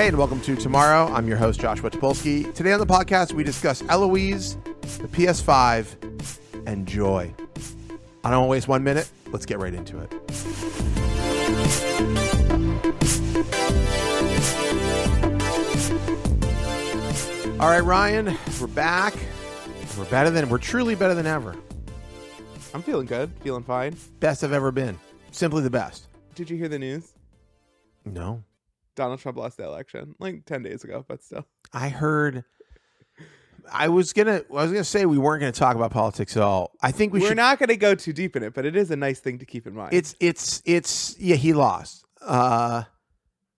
Hey, and welcome to Tomorrow. I'm your host, Joshua Topolsky. Today on the podcast, we discuss Eloise, the PS5, and joy. I don't want to waste one minute. Let's get right into it. All right, Ryan, we're back. We're better than, we're truly better than ever. I'm feeling good, feeling fine. Best I've ever been. Simply the best. Did you hear the news? No. Donald Trump lost the election like 10 days ago, but still. I heard. I was gonna. I was gonna say we weren't gonna talk about politics at all. I think we are not going to go too deep in it, but it is a nice thing to keep in mind. it's it's it's yeah. He lost. Uh,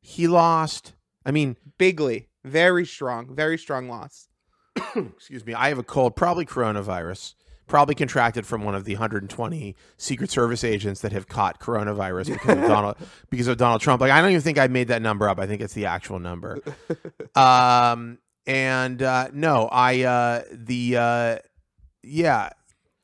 he lost. I mean, bigly, very strong, very strong loss. excuse me. I have a cold. Probably coronavirus. Probably contracted from one of the 120 Secret Service agents that have caught coronavirus because of Donald because of Donald Trump. Like I don't even think I made that number up. I think it's the actual number. um and uh no i uh the uh yeah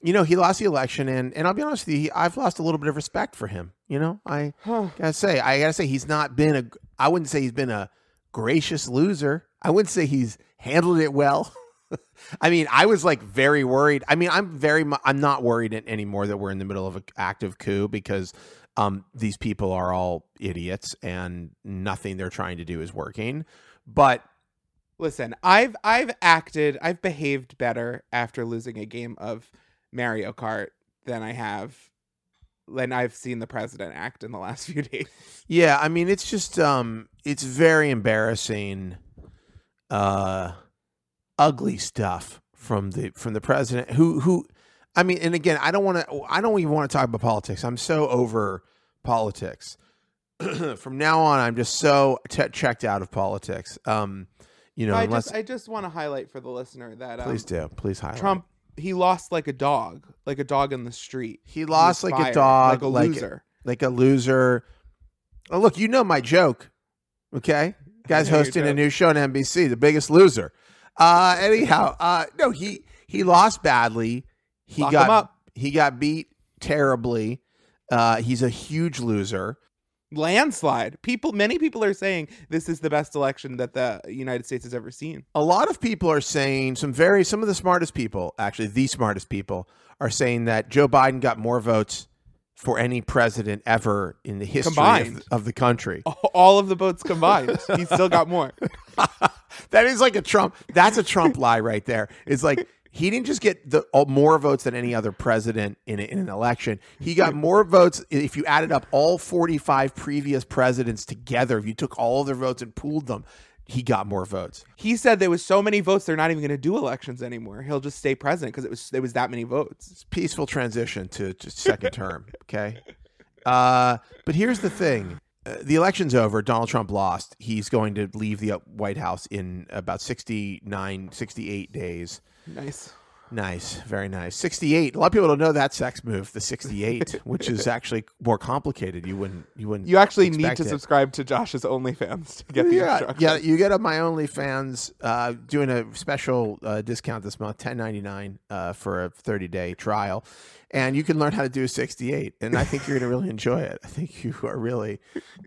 you know he lost the election and and i'll be honest with you he, i've lost a little bit of respect for him you know? I gotta say i gotta say he's not been a i wouldn't say he's been a gracious loser. I wouldn't say he's handled it well. I mean i was like very worried. I mean i'm very mu- i'm not worried anymore that we're in the middle of an active coup because um these people are all idiots and nothing they're trying to do is working. But Listen, I've I've acted, I've behaved better after losing a game of Mario Kart than I have than I've seen the president act in the last few days. Yeah, I mean it's just um it's very embarrassing uh ugly stuff from the from the president who who I mean and again I don't want to I don't even want to talk about politics. I'm so over politics. from now on I'm just so t- checked out of politics. Um you know, I unless just I just want to highlight for the listener that um, please do. Please highlight. Trump he lost like a dog, like a dog in the street. he lost was like a dog like a loser. like a loser. Oh, look, you know my joke. Okay. Guy's hosting a new show on NBC, The Biggest Loser. Uh anyhow, uh no, he he lost badly. He Lock got he got beat terribly. Uh he's a huge loser. Landslide. People, many people are saying this is the best election that the United States has ever seen. A lot of people are saying some very some of the smartest people, actually the smartest people are saying that Joe Biden got more votes for any president ever in the history of, of the country. All of the votes combined, he still got more. that is like a Trump. That's a Trump lie right there. It's like he didn't just get the uh, more votes than any other president in, in an election. He got more votes if you added up all 45 previous presidents together. If you took all of their votes and pooled them, he got more votes. He said there was so many votes they're not even going to do elections anymore. He'll just stay president because it was there was that many votes. It's peaceful transition to, to second term. Okay. Uh, but here's the thing. Uh, the election's over. Donald Trump lost. He's going to leave the uh, White House in about 69, 68 days. Nice. Nice, very nice. 68. A lot of people don't know that sex move, the 68, which is actually more complicated. You wouldn't you wouldn't You actually need to it. subscribe to Josh's OnlyFans to get the yeah, instructions. yeah, you get up my OnlyFans uh, doing a special uh, discount this month, ten ninety nine uh, for a thirty day trial, and you can learn how to do a sixty eight. And I think you're going to really enjoy it. I think you are really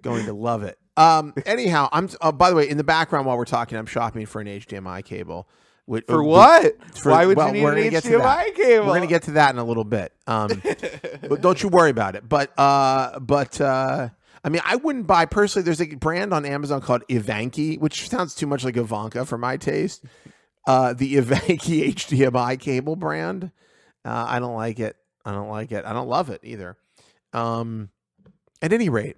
going to love it. Um, anyhow, I'm. Uh, by the way, in the background while we're talking, I'm shopping for an HDMI cable. Which- For uh, what? for- Why would well, you need we're an gonna get to that. HDMI cable? We're gonna get to that in a little bit. Um, but don't you worry about it. But uh, but uh, I mean, I wouldn't buy personally. There's a brand on Amazon called Ivanky, which sounds too much like Ivanka for my taste. Uh, the Ivanky HDMI cable brand. Uh, I don't like it. I don't like it. I don't love it either. Um, at any rate,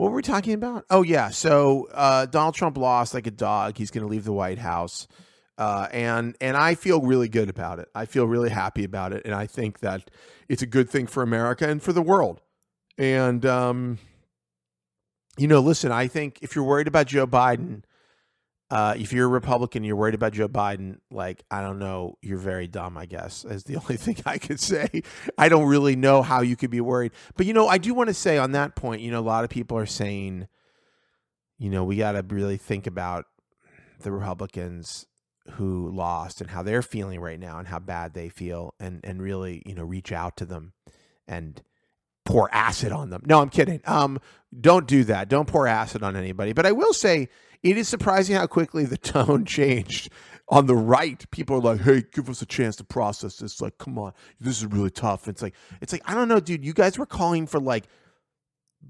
what were we talking about? Oh yeah, so uh, Donald Trump lost like a dog. He's going to leave the White House, uh, and and I feel really good about it. I feel really happy about it, and I think that it's a good thing for America and for the world. And um, you know, listen, I think if you're worried about Joe Biden, uh, if you're a Republican, you're worried about Joe Biden. Like, I don't know, you're very dumb. I guess is the only thing I could say. I don't really know how you could be worried. But you know, I do want to say on that point. You know, a lot of people are saying, you know, we got to really think about the Republicans who lost and how they're feeling right now and how bad they feel, and and really, you know, reach out to them and pour acid on them. No, I'm kidding. Um, don't do that. Don't pour acid on anybody. But I will say it is surprising how quickly the tone changed on the right. People are like, "Hey, give us a chance to process this." Like, come on, this is really tough. It's like, it's like I don't know, dude. You guys were calling for like,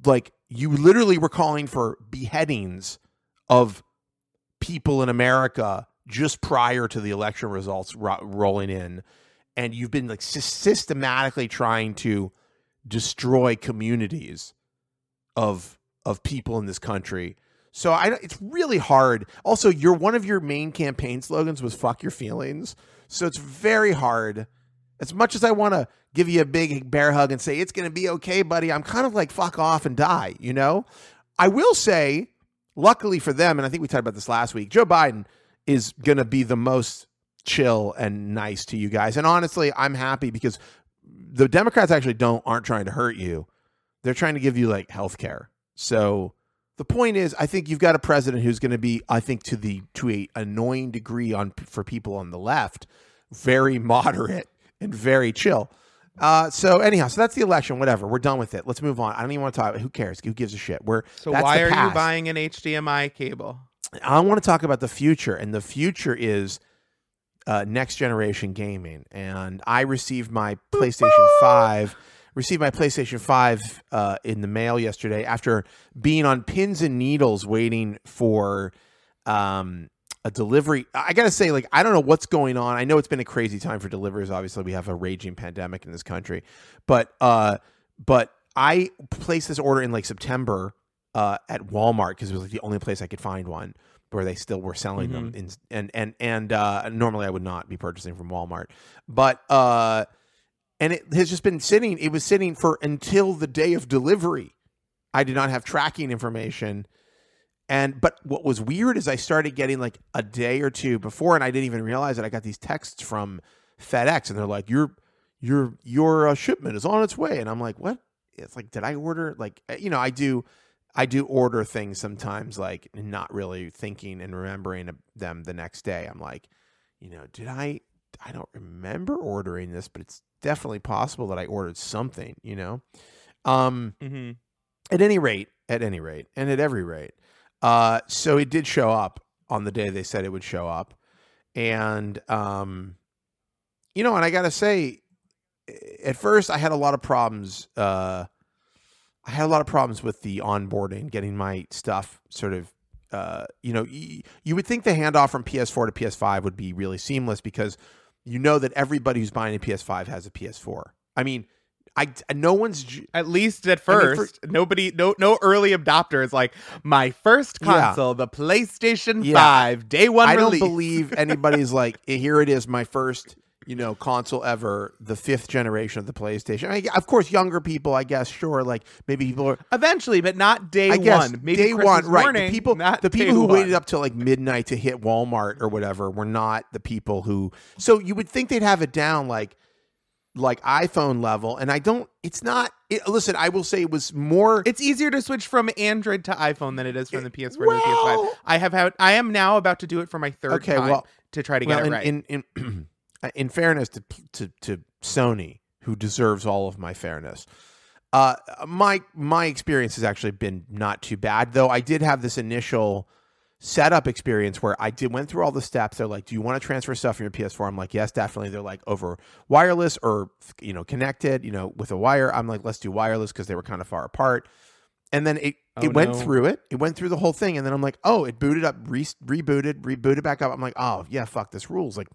like you literally were calling for beheadings of people in America just prior to the election results ro- rolling in, and you've been like systematically trying to destroy communities of of people in this country. So I it's really hard. Also, your one of your main campaign slogans was "fuck your feelings," so it's very hard. As much as I want to give you a big bear hug and say it's going to be okay, buddy, I'm kind of like fuck off and die. You know, I will say, luckily for them, and I think we talked about this last week, Joe Biden is going to be the most chill and nice to you guys. And honestly, I'm happy because the Democrats actually don't aren't trying to hurt you. They're trying to give you like health care. So the point is, I think you've got a president who's going to be, I think, to the to a annoying degree on for people on the left, very moderate and very chill. Uh, so anyhow, so that's the election. Whatever, we're done with it. Let's move on. I don't even want to talk. Who cares? Who gives a shit? We're so why are you buying an HDMI cable? I want to talk about the future, and the future is uh, next generation gaming. And I received my PlayStation Five received my PlayStation 5 uh, in the mail yesterday after being on pins and needles waiting for um, a delivery. I got to say, like, I don't know what's going on. I know it's been a crazy time for deliveries. Obviously, we have a raging pandemic in this country, but uh, but I placed this order in like September uh, at Walmart because it was like the only place I could find one where they still were selling mm-hmm. them. In, and and and uh, normally I would not be purchasing from Walmart, but uh, and it has just been sitting. It was sitting for until the day of delivery. I did not have tracking information. And but what was weird is I started getting like a day or two before, and I didn't even realize that I got these texts from FedEx, and they're like, "Your your your uh, shipment is on its way," and I'm like, "What?" It's like, did I order? Like, uh, you know, I do, I do order things sometimes, like not really thinking and remembering them the next day. I'm like, you know, did I? I don't remember ordering this, but it's definitely possible that I ordered something, you know? Um, mm-hmm. At any rate, at any rate, and at every rate. Uh, so it did show up on the day they said it would show up. And, um, you know, and I got to say, at first I had a lot of problems. Uh, I had a lot of problems with the onboarding, getting my stuff sort of uh, you know, you would think the handoff from PS4 to PS5 would be really seamless because you know that everybody who's buying a PS5 has a PS4. I mean, I no one's at least at first I mean, for, nobody no no early adopter is like my first console yeah. the PlayStation yeah. 5 day 1 I release. don't believe anybody's like here it is my first you know, console ever, the fifth generation of the PlayStation. I mean, of course, younger people, I guess, sure, like maybe people are eventually, but not day I guess, one. Maybe day Christmas one, right? The people, the people who one. waited up till like midnight to hit Walmart or whatever were not the people who. So you would think they'd have it down like like iPhone level, and I don't. It's not. It, listen, I will say it was more. It's easier to switch from Android to iPhone than it is from the eh, PS4 well, to the PS5. I have had. I am now about to do it for my third okay, time well, to try to well, get it in, right. In, in in fairness to, to, to Sony, who deserves all of my fairness, uh, my my experience has actually been not too bad. Though I did have this initial setup experience where I did went through all the steps. They're like, "Do you want to transfer stuff from your PS4?" I'm like, "Yes, definitely." They're like, "Over wireless or you know connected, you know, with a wire." I'm like, "Let's do wireless" because they were kind of far apart. And then it oh, it went no. through it. It went through the whole thing, and then I'm like, "Oh, it booted up, re- rebooted, rebooted back up." I'm like, "Oh yeah, fuck this rules." Like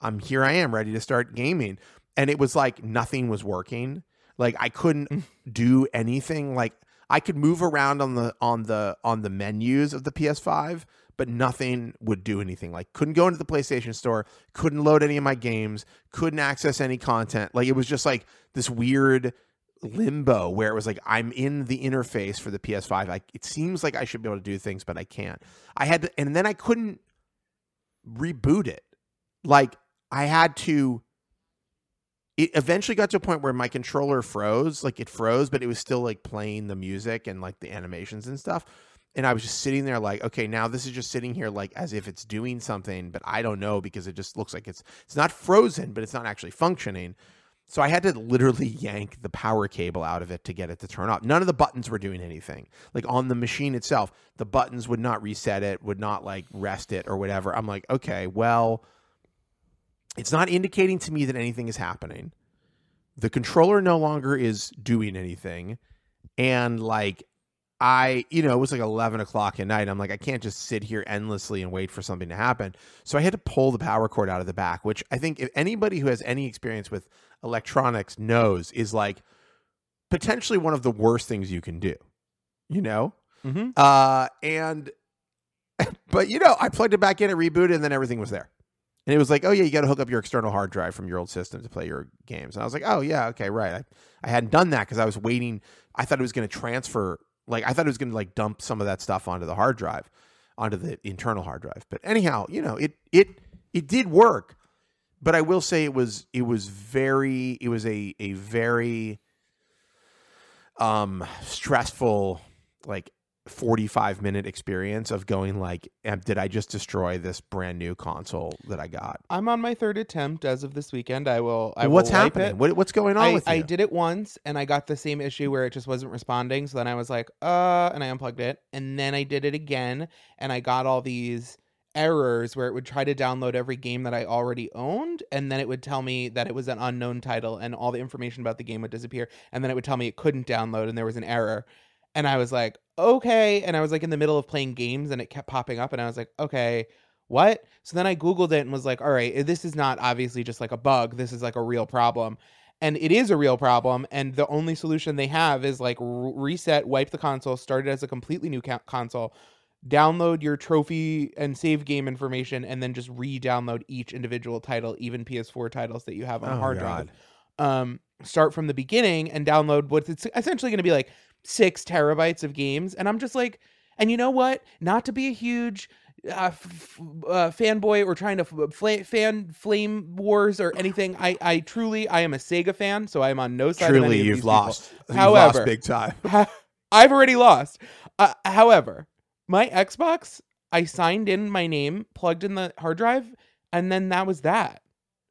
I'm here I am ready to start gaming. And it was like nothing was working. Like I couldn't mm. do anything. Like I could move around on the on the on the menus of the PS5, but nothing would do anything. Like couldn't go into the PlayStation store, couldn't load any of my games, couldn't access any content. Like it was just like this weird limbo where it was like I'm in the interface for the PS5. Like it seems like I should be able to do things, but I can't. I had to, and then I couldn't reboot it. Like I had to. It eventually got to a point where my controller froze, like it froze, but it was still like playing the music and like the animations and stuff. And I was just sitting there like, okay, now this is just sitting here like as if it's doing something, but I don't know because it just looks like it's it's not frozen, but it's not actually functioning. So I had to literally yank the power cable out of it to get it to turn off. None of the buttons were doing anything. Like on the machine itself, the buttons would not reset it, would not like rest it or whatever. I'm like, okay, well, it's not indicating to me that anything is happening. The controller no longer is doing anything. And like, I, you know, it was like 11 o'clock at night. I'm like, I can't just sit here endlessly and wait for something to happen. So I had to pull the power cord out of the back, which I think if anybody who has any experience with electronics knows is like potentially one of the worst things you can do, you know? Mm-hmm. Uh, and, but you know, I plugged it back in, it rebooted, and then everything was there. And it was like, oh yeah, you got to hook up your external hard drive from your old system to play your games. And I was like, oh yeah, okay, right. I, I hadn't done that because I was waiting. I thought it was going to transfer, like I thought it was going to like dump some of that stuff onto the hard drive, onto the internal hard drive. But anyhow, you know, it it it did work. But I will say it was it was very it was a a very um stressful like 45 minute experience of going like did i just destroy this brand new console that i got I'm on my third attempt as of this weekend. I will. I what's will happening what, what's going on I, with you I did it once and I got the same issue where it just wasn't responding. So then I was like, uh, and I unplugged it. And then I did it again and I got all these errors where it would try to download every game that I already owned. And then it would tell me that it was an unknown title and all the information about the game would disappear. And then it would tell me it couldn't download and there was an error. And I was like, okay. And I was like in the middle of playing games and it kept popping up. And I was like, okay, what? So then I Googled it and was like, all right, this is not obviously just like a bug. This is like a real problem. And it is a real problem. And the only solution they have is like reset, wipe the console, start it as a completely new ca- console, download your trophy and save game information, and then just re download each individual title, even PS4 titles that you have on a Oh, hard God. drive. Um, start from the beginning and download what it's essentially going to be like six terabytes of games. And I'm just like, and you know what? Not to be a huge uh, f- uh, fanboy or trying to f- fla- fan flame wars or anything. I, I truly, I am a Sega fan, so I am on no side. of any truly you've lost people. However, lost big time Ha- I've already lost. Uh, however, my Xbox, I signed in my name, plugged in the hard drive, and then that was that.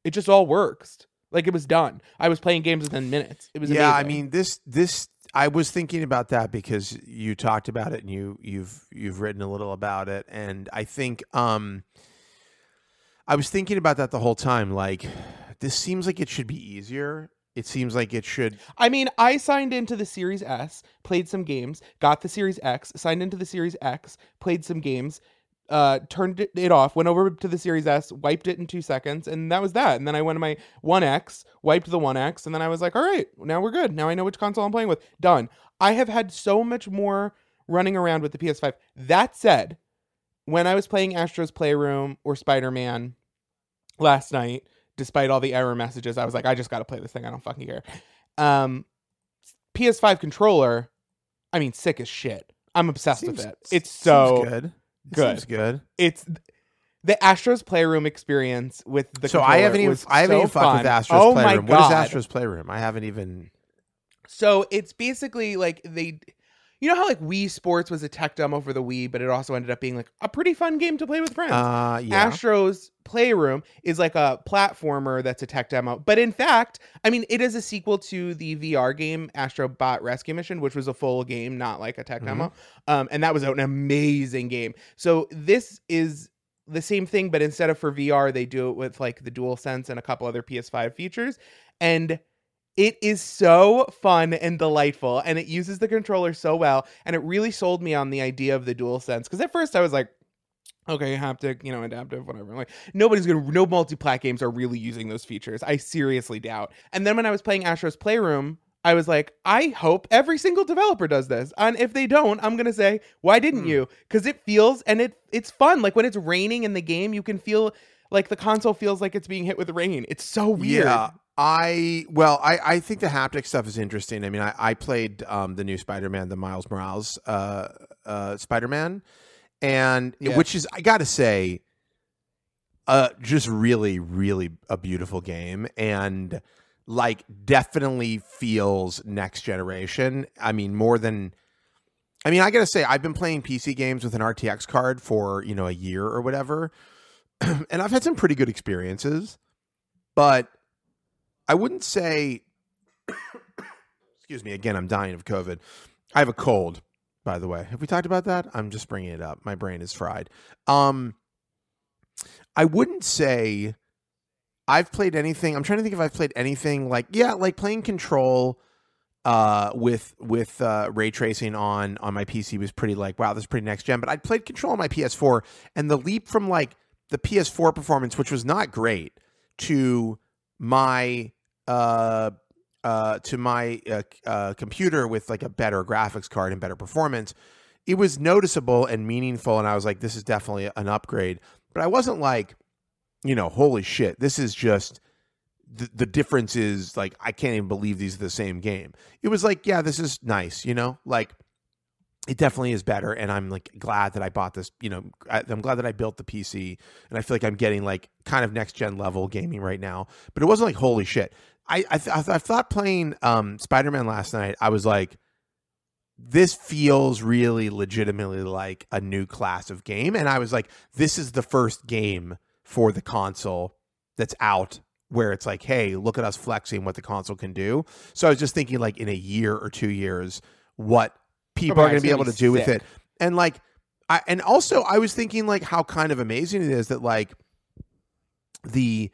It just all works. Like it was done. I was playing games within minutes. It was yeah i mean this this i was thinking about that because you talked about it and you you've you've written a little about it. And i think um i was thinking about that the whole time like this seems like it should be easier. It seems like it should I mean, I signed into the Series S, played some games, got the Series X, signed into the Series X, played some games, uh, turned it, it off, went over to the Series S, wiped it in two seconds, and that was that. And then I went to my One X, wiped the One X, and then I was like, all right, now we're good. Now I know which console I'm playing with. Done. I have had so much more running around with the PS5. That said, when I was playing Astro's Playroom or Spider Man last night, despite all the error messages, I was like, I just got to play this thing. I don't fucking care. Um, PS5 controller, I mean, sick as shit. I'm obsessed with it. It's so good It good. seems good it's the Astros Playroom experience with the. so i haven't even i haven't so even fucked with astro's oh my playroom god! what is astro's playroom i haven't even So it's basically like they, you know how like Wii Sports was a tech demo for the Wii, but it also ended up being like a pretty fun game to play with friends. uh yeah Astro's Playroom is like a platformer that's a tech demo. But in fact, I mean, it is a sequel to the VR game Astro Bot Rescue Mission, which was a full game, not like a tech demo. Um, and that was an amazing game. So this is the same thing, but instead of for VR, they do it with like the Dual Sense and a couple other PS5 features. And it is so fun and delightful, and it uses the controller so well. And it really sold me on the idea of the Dual Sense because at first I was like, okay, haptic, you know, adaptive, whatever. Like nobody's gonna, no multi-plat games are really using those features. I seriously doubt. And then when I was playing Astro's Playroom, I was like, I hope every single developer does this. And if they don't, I'm gonna say, why didn't Hmm. you? Because it feels and it it's fun. Like when it's raining in the game, you can feel like the console feels like it's being hit with rain. It's so weird. Yeah, I well, I I think the haptic stuff is interesting. I mean, I I played um the new Spider-Man, the Miles Morales uh uh Spider-Man, and Yeah. which is I got to say uh just really really a beautiful game and like definitely feels next generation. I mean more than I mean I got to say I've been playing PC games with an RTX card for, you know, a year or whatever. and I've had some pretty good experiences, but I wouldn't say excuse me, again I'm dying of COVID. I have a cold, by the way. Have we talked about that? I'm just bringing it up. My brain is fried. Um I wouldn't say I've played anything. I'm trying to think if I've played anything like yeah, like playing Control uh with with uh ray tracing on on my PC was pretty like wow, this is pretty next gen, but I played Control on my PS4 and the leap from like the PS4 performance which was not great to my uh uh to my uh, uh computer with like a better graphics card and better performance it was noticeable and meaningful and I was like this is definitely an upgrade but I wasn't like, you know, holy shit, this is just the, the difference is like I can't even believe these are the same game. It was like, yeah, this is nice, you know, like it definitely is better, and I'm like glad that I bought this. You know, I, I'm glad that I built the PC, and I feel like I'm getting like kind of next gen level gaming right now. But it wasn't like holy shit. I I, th- I thought playing um, Spider Man last night. I was like this feels really legitimately like a new class of game. And I was like, this is the first game for the console that's out where it's like, hey, look at us flexing what the console can do. So I was just thinking, like, in a year or two years, what people Oh, are going to be able to do with it. And like, I, and also I was thinking, like, how kind of amazing it is that, like, the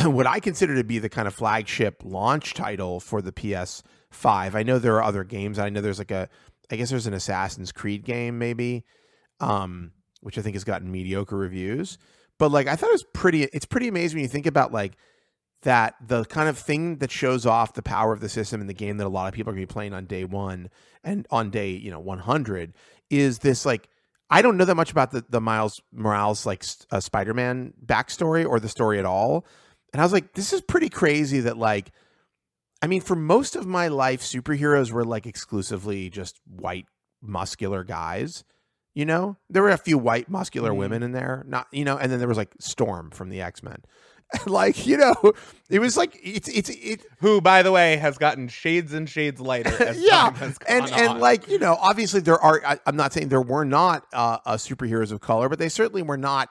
what I consider to be the kind of flagship launch title for the PS5. I know there are other games. I know there's like a I guess there's an Assassin's Creed game maybe um which I think has gotten mediocre reviews. But like I thought it was pretty it's pretty amazing when you think about like that the kind of thing that shows off the power of the system in the game that a lot of people are going to be playing on day 1 and on day, you know, 100 is this like I don't know that much about the the Miles Morales like uh, Spider-Man backstory or the story at all. And I was like, this is pretty crazy that like I mean, for most of my life, superheroes were like exclusively just white, muscular guys. You know, there were a few white, muscular Mhm. women in there, not you know, and then there was like Storm from the X Men. like you know, it was like it's it's it. Who, by the way, has gotten shades and shades lighter. As yeah, and gone and like you know, obviously there are. I, I'm not saying there were not uh, uh, superheroes of color, but they certainly were not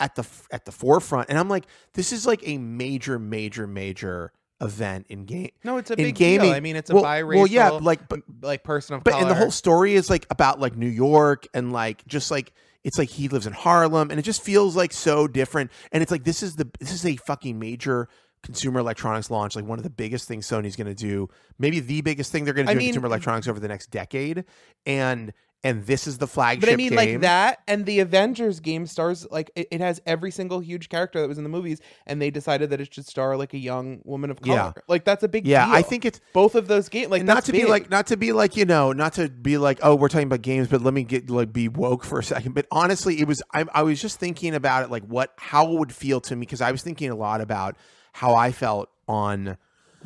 at the at the forefront. And I'm like, this is like a major, major, major event in game. no, it's a big gaming- deal. I mean, it's a well, biracial, well, yeah, like but like person of but color. and the whole story is like about like New York and like just like it's like he lives in Harlem and it just feels like so different and it's like this is the this is a fucking major consumer electronics launch like one of the biggest things Sony's going to do maybe the biggest thing they're going to I do in consumer electronics over the next decade and and this is the flagship But I mean, game. like that, and the Avengers game stars like it, it has every single huge character that was in the movies, and they decided that it should star like a young woman of color. Yeah. Like that's a big yeah deal. I think it's both of those games, like not to be like not to be like you know not to be like oh we're talking about games but let me get like be woke for a second but honestly it was I, I was just thinking about it like what how it would feel to me because i was thinking a lot about how i felt on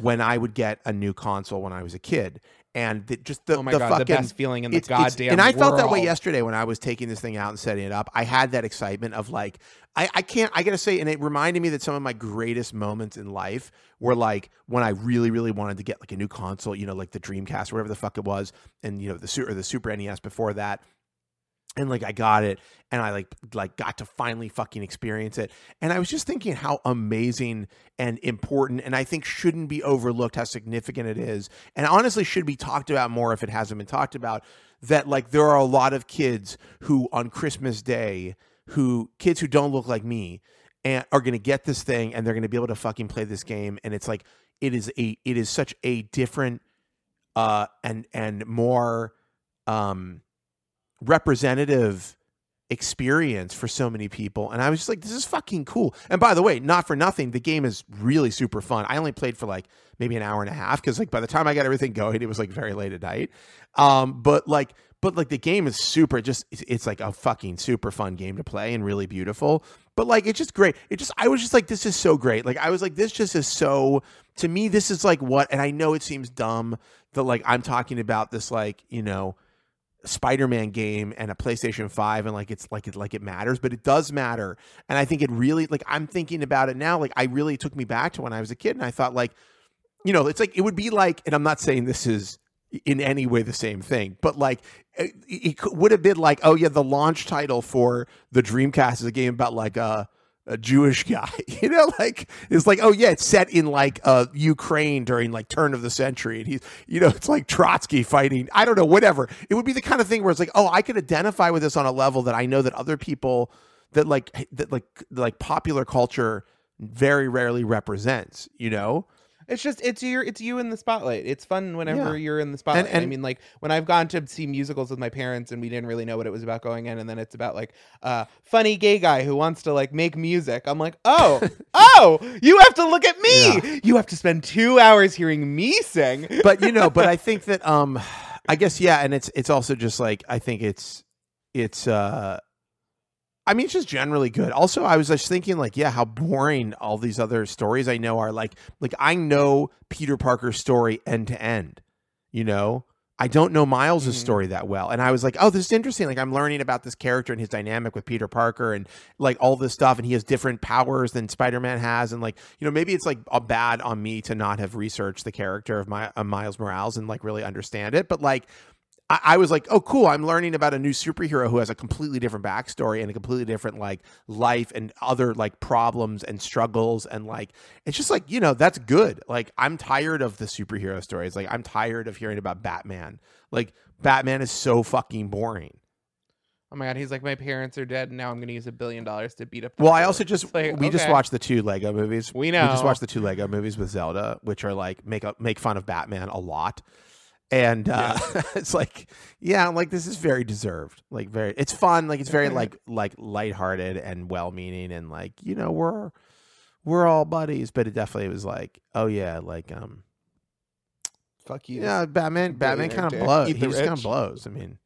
when i would get a new console when i was a kid and the, just the, oh my the god, fucking the best feeling in the it's- it's- goddamn and I felt that way yesterday when I was taking this thing out and setting it up. I had that excitement of like, I, I can't, I gotta say, and it reminded me that some of my greatest moments in life were like when I really, really wanted to get like a new console, you know, like the Dreamcast, or whatever the fuck it was, and you know, the or the Super NES before that. And like I got it, and I like like got to finally fucking experience it. And I was just thinking how amazing and important, and I think shouldn't be overlooked how significant it is, and honestly should be talked about more if it hasn't been talked about. That like there are a lot of kids who on Christmas Day, who kids who don't look like me, and are going to get this thing, and they're going to be able to fucking play this game, and it's like it is a it is such a different uh and and more um representative experience for so many people and i was just like this is fucking cool. And by the way not for nothing the game is really super fun. I only played for like maybe an hour and a half because like by the time i got everything going it was like very late at night. Um but like but like the game is super just it's, it's like a fucking super fun game to play and really beautiful. But like it's just great. It just i was just like this is so great. Like i was like this just is so to me this is like what and i know it seems dumb that like i'm talking about this like you know Spider-Man game and a PlayStation 5 and like it's like it like it matters, but it does matter. And I think it really like I'm thinking about it now like I really took me back to when I was a kid and I thought like you know, it's like it would be like and I'm not saying this is in any way the same thing, but like it, it would have been like oh yeah, the launch title for the Dreamcast is a game about like a a Jewish guy, you know, like it's like, oh yeah, it's set in like uh Ukraine during like turn of the century, and he's, you know, it's like Trotsky fighting, I don't know, whatever. It would be the kind of thing where it's like, oh, I could identify with this on a level that I know that other people that like that like like popular culture very rarely represents, you know. It's just it's your it's you in the spotlight. It's fun whenever Yeah. you're in the spotlight. I and- mean, like when I've gone to see musicals with my parents and we didn't really know what it was about going in, and then it's about like uh funny gay guy who wants to like make music. I'm like, oh, oh, you have to look at me. You have to spend two hours hearing me sing. but you know, but I think that um I guess yeah, and it's it's also just like I think it's it's uh I mean it's just generally good. Also, I was just thinking like, yeah, how boring all these other stories I know are like like I know Peter Parker's story end to end, you know? I don't know Miles's Mhm. story that well. And I was like, oh, this is interesting. Like I'm learning about this character and his dynamic with Peter Parker and like all this stuff and he has different powers than Spider-Man has and like, you know, maybe it's like a bad on me to not have researched the character of my of Miles Morales and like really understand it. But like I, I was like, oh, cool. I'm learning about a new superhero who has a completely different backstory and a completely different like life and other like problems and struggles. And like, it's just like, you know, that's good. Like, I'm tired of the superhero stories. Like, I'm tired of hearing about Batman. Like, Batman is so fucking boring. Oh my god, he's like my parents are dead, and now I'm gonna use a billion dollars to beat up. Well, I also just like, we just watched the two Lego movies. We know We just watched the two Lego movies with Zelda, which are like make up make fun of Batman a lot. And uh, it's like, yeah, like this is very deserved. Like very, it's fun. Like it's very like like lighthearted and well meaning, and like you know we're we're all buddies. But it definitely was like, oh yeah, like um, Fuck you. yeah, Batman. Batman kind of blows. He just kind of blows. I mean,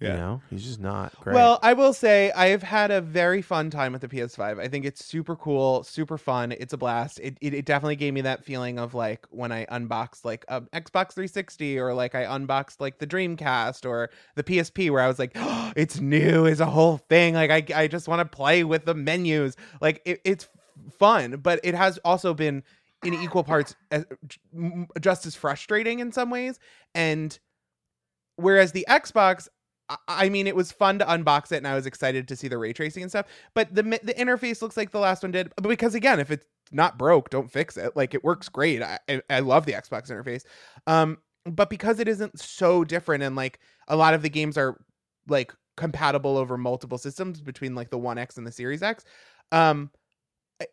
Yeah. you know, he's just not great. Well, I will say I've had a very fun time with the PS5. I think it's super cool, super fun. It's a blast. It, it, it definitely gave me that feeling of like when I unboxed like a Xbox 360 or like I unboxed like the Dreamcast or the PSP where I was like, oh, it's new, it's a whole thing. Like I, I just want to play with the menus. Like it, it's fun, but it has also been in equal parts just as frustrating in some ways. And whereas the Xbox, I- mean, it was fun to unbox it, and I was excited to see the ray tracing and stuff. But the the interface looks like the last one did. But because again, if it's not broke, don't fix it. Like it works great. I, I love the Xbox interface. Um, but because it isn't so different, and like a lot of the games are like compatible over multiple systems between like the One X and the Series X, um,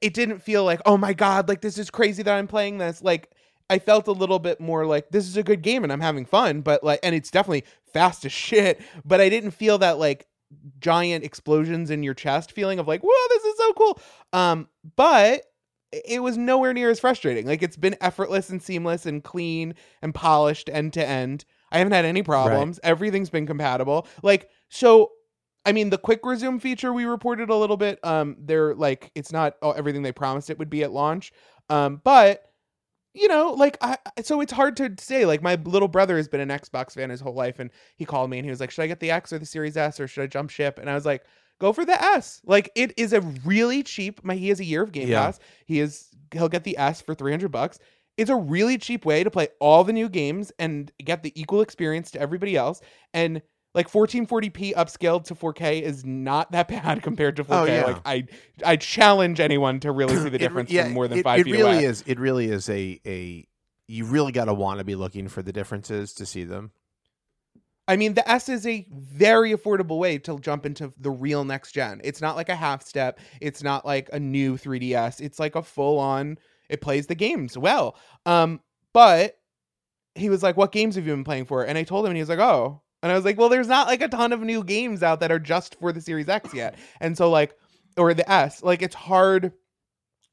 it didn't feel like oh my god, like this is crazy that I'm playing this. Like I felt a little bit more like this is a good game and I'm having fun, but like, and it's definitely fast as shit. But I didn't feel that like giant explosions in your chest feeling of like, whoa, this is so cool. Um, but it was nowhere near as frustrating. Like it's been effortless and seamless and clean and polished end to end. I haven't had any problems. Everything's been compatible. Like so. I mean, the quick resume feature we reported a little bit. Um, they're like, it's not oh, everything they promised it would be at launch. Um, but you know, like I so it's hard to say. Like my little brother has been an Xbox fan his whole life, and he called me and he was like, "Should I get the X or the Series S, or should I jump ship?" And I was like, "Go for the S." Like it is a really cheap. My he has a year of Game Yeah. Pass. He is he'll get the S for three hundred bucks. It's a really cheap way to play all the new games and get the equal experience to everybody else. And like 1440p upscaled to 4K is not that bad compared to 4K. Oh, yeah. Like I I challenge anyone to really see the It difference yeah, from more than it, five it feet really away. is. It really is a a. You really got to want to be looking for the differences to see them. I mean, the S is a very affordable way to jump into the real next gen. It's not like a half step. It's not like a new 3DS. It's like a full on. It plays the games well. Um, but he was like, "What games have you been playing for?" And I told him, and he was like, "Oh." And I was like, "Well, there's not like a ton of new games out that are just for the Series X yet." And so like, or the S, like it's hard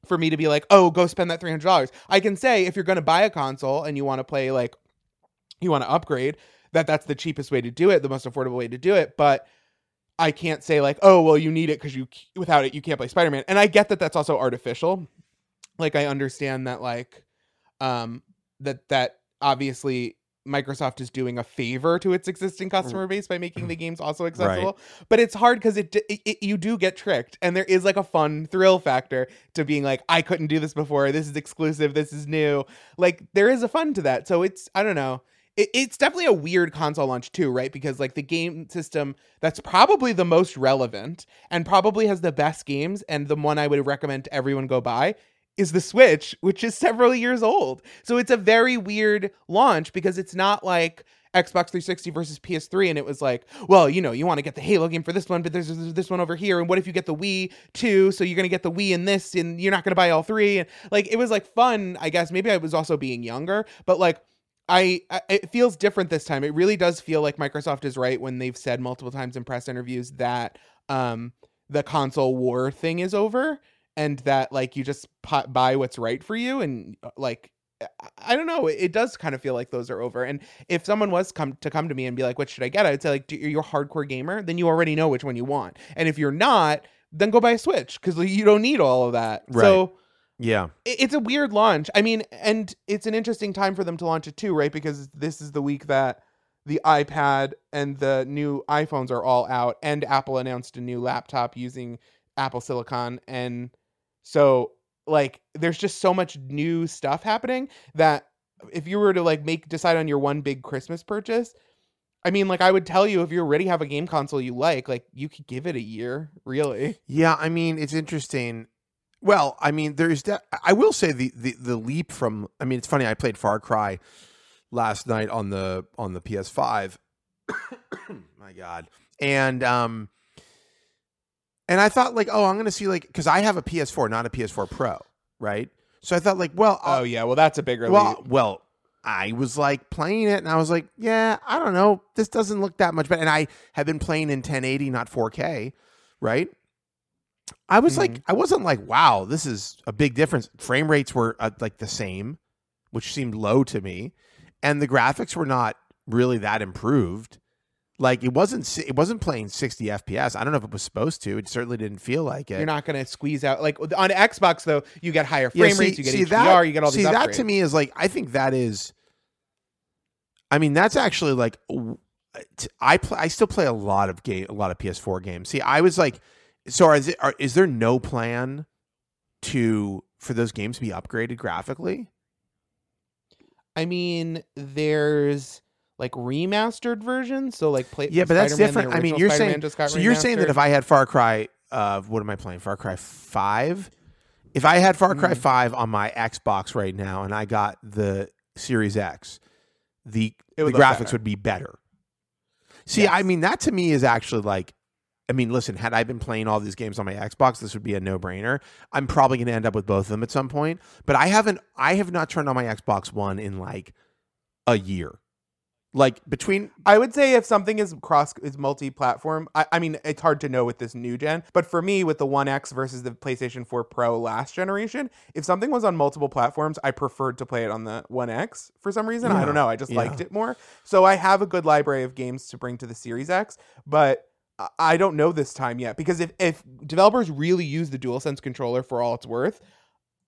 for me to be like, "Oh, go spend that three hundred dollars." I can say if you're going to buy a console and you want to play like, you want to upgrade that that's the cheapest way to do it, the most affordable way to do it. But I can't say like, oh, well, you need it because you without it you can't play Spider Man. And I get that that's also artificial. Like I understand that like, um, that that obviously Microsoft is doing a favor to its existing customer base by making the mm. games also accessible. But it's hard because it, it, it you do get tricked, and there is like a fun thrill factor to being like, I couldn't do this before. This is exclusive. This is new. Like there is a fun to that. So it's I don't know. It, it's definitely a weird console launch too, right? Because like the game system that's probably the most relevant and probably has the best games, and the one I would recommend everyone go buy is the Switch, which is several years old. So it's a very weird launch because it's not like Xbox 360 versus PS3 and it was like, well, you know, you want to get the Halo game for this one, but there's, there's this one over here and what if you get the Wii too? So you're to get the Wii in this and you're not to buy all three and like it was like fun, I guess. Maybe I was also being younger, but like I, I, it feels different this time. It really does feel like Microsoft is right when they've said multiple times in press interviews that um the console war thing is over and that like you just buy what's right for you and uh, like I don't know. It does kind of feel like those are over. And if someone was come to come to me and be like, "What should I get?" I'd say like, "You're a hardcore gamer, then you already know which one you want. And if you're not, then go buy a Switch because you don't need all of that." Right. So yeah, it's a weird launch. I mean, and it's an interesting time for them to launch it too, right? Because this is the week that the iPad and the new iPhones are all out, and Apple announced a new laptop using Apple Silicon and so like there's just so much new stuff happening that if you were to like make decide on your one big Christmas purchase, I mean, like I would tell you if you already have a game console you like, like you could give it a year, really. Yeah, I mean, it's interesting. Well, I mean, there's de- I will say the, the the leap from I mean, it's funny I played Far Cry last night on the on the PS5. My god. And um and I thought like, oh, I'm gonna see like because I have a PS4, not a PS4 Pro, right? So I thought like, well, oh uh, yeah, well that's a bigger well, leap. well, I was like playing it, and I was like, yeah, I don't know, this doesn't look that much better. And I had been playing in 1080, not 4K, right? I was mm-hmm. like, I wasn't like, wow, this is a big difference. Frame rates were uh, like the same, which seemed low to me, and the graphics were not really that improved. Like it wasn't it wasn't playing 60 FPS. I don't know if it was supposed to. It certainly didn't feel like it. You're not going to squeeze out like on Xbox though. You get higher frame yeah, see, rates. You get see HDR. That, you get all these. See upgrades. that to me is like I think that is. I mean that's actually like I play. I still play a lot of game, a lot of PS4 games. See, I was like, so is it? Are, is there no plan to for those games to be upgraded graphically? I mean, there's like remastered versions. So like play. Yeah, but that's Spider-Man, different. I mean, you're Spider-Man saying so. You're saying that if I had Far Cry, uh, what am I playing? Far Cry Five. If I had Far Cry mm. Five on my Xbox right now, and I got the Series X, the the graphics better. would be better. See, yes. I mean, that to me is actually like I mean, listen, had I been playing all these games on my Xbox, this would be a no-brainer. I'm probably going to end up with both of them at some point, but I haven't I have not turned on my Xbox One in like a year like between i would say if something is cross is multi-platform I, I, mean it's hard to know with this new gen but for me with the one x versus the playstation 4 pro last generation if something was on multiple platforms i preferred to play it on the one x for some reason yeah. i don't know i just yeah. liked it more so i have a good library of games to bring to the series x but i don't know this time yet because if, if developers really use the DualSense controller for all it's worth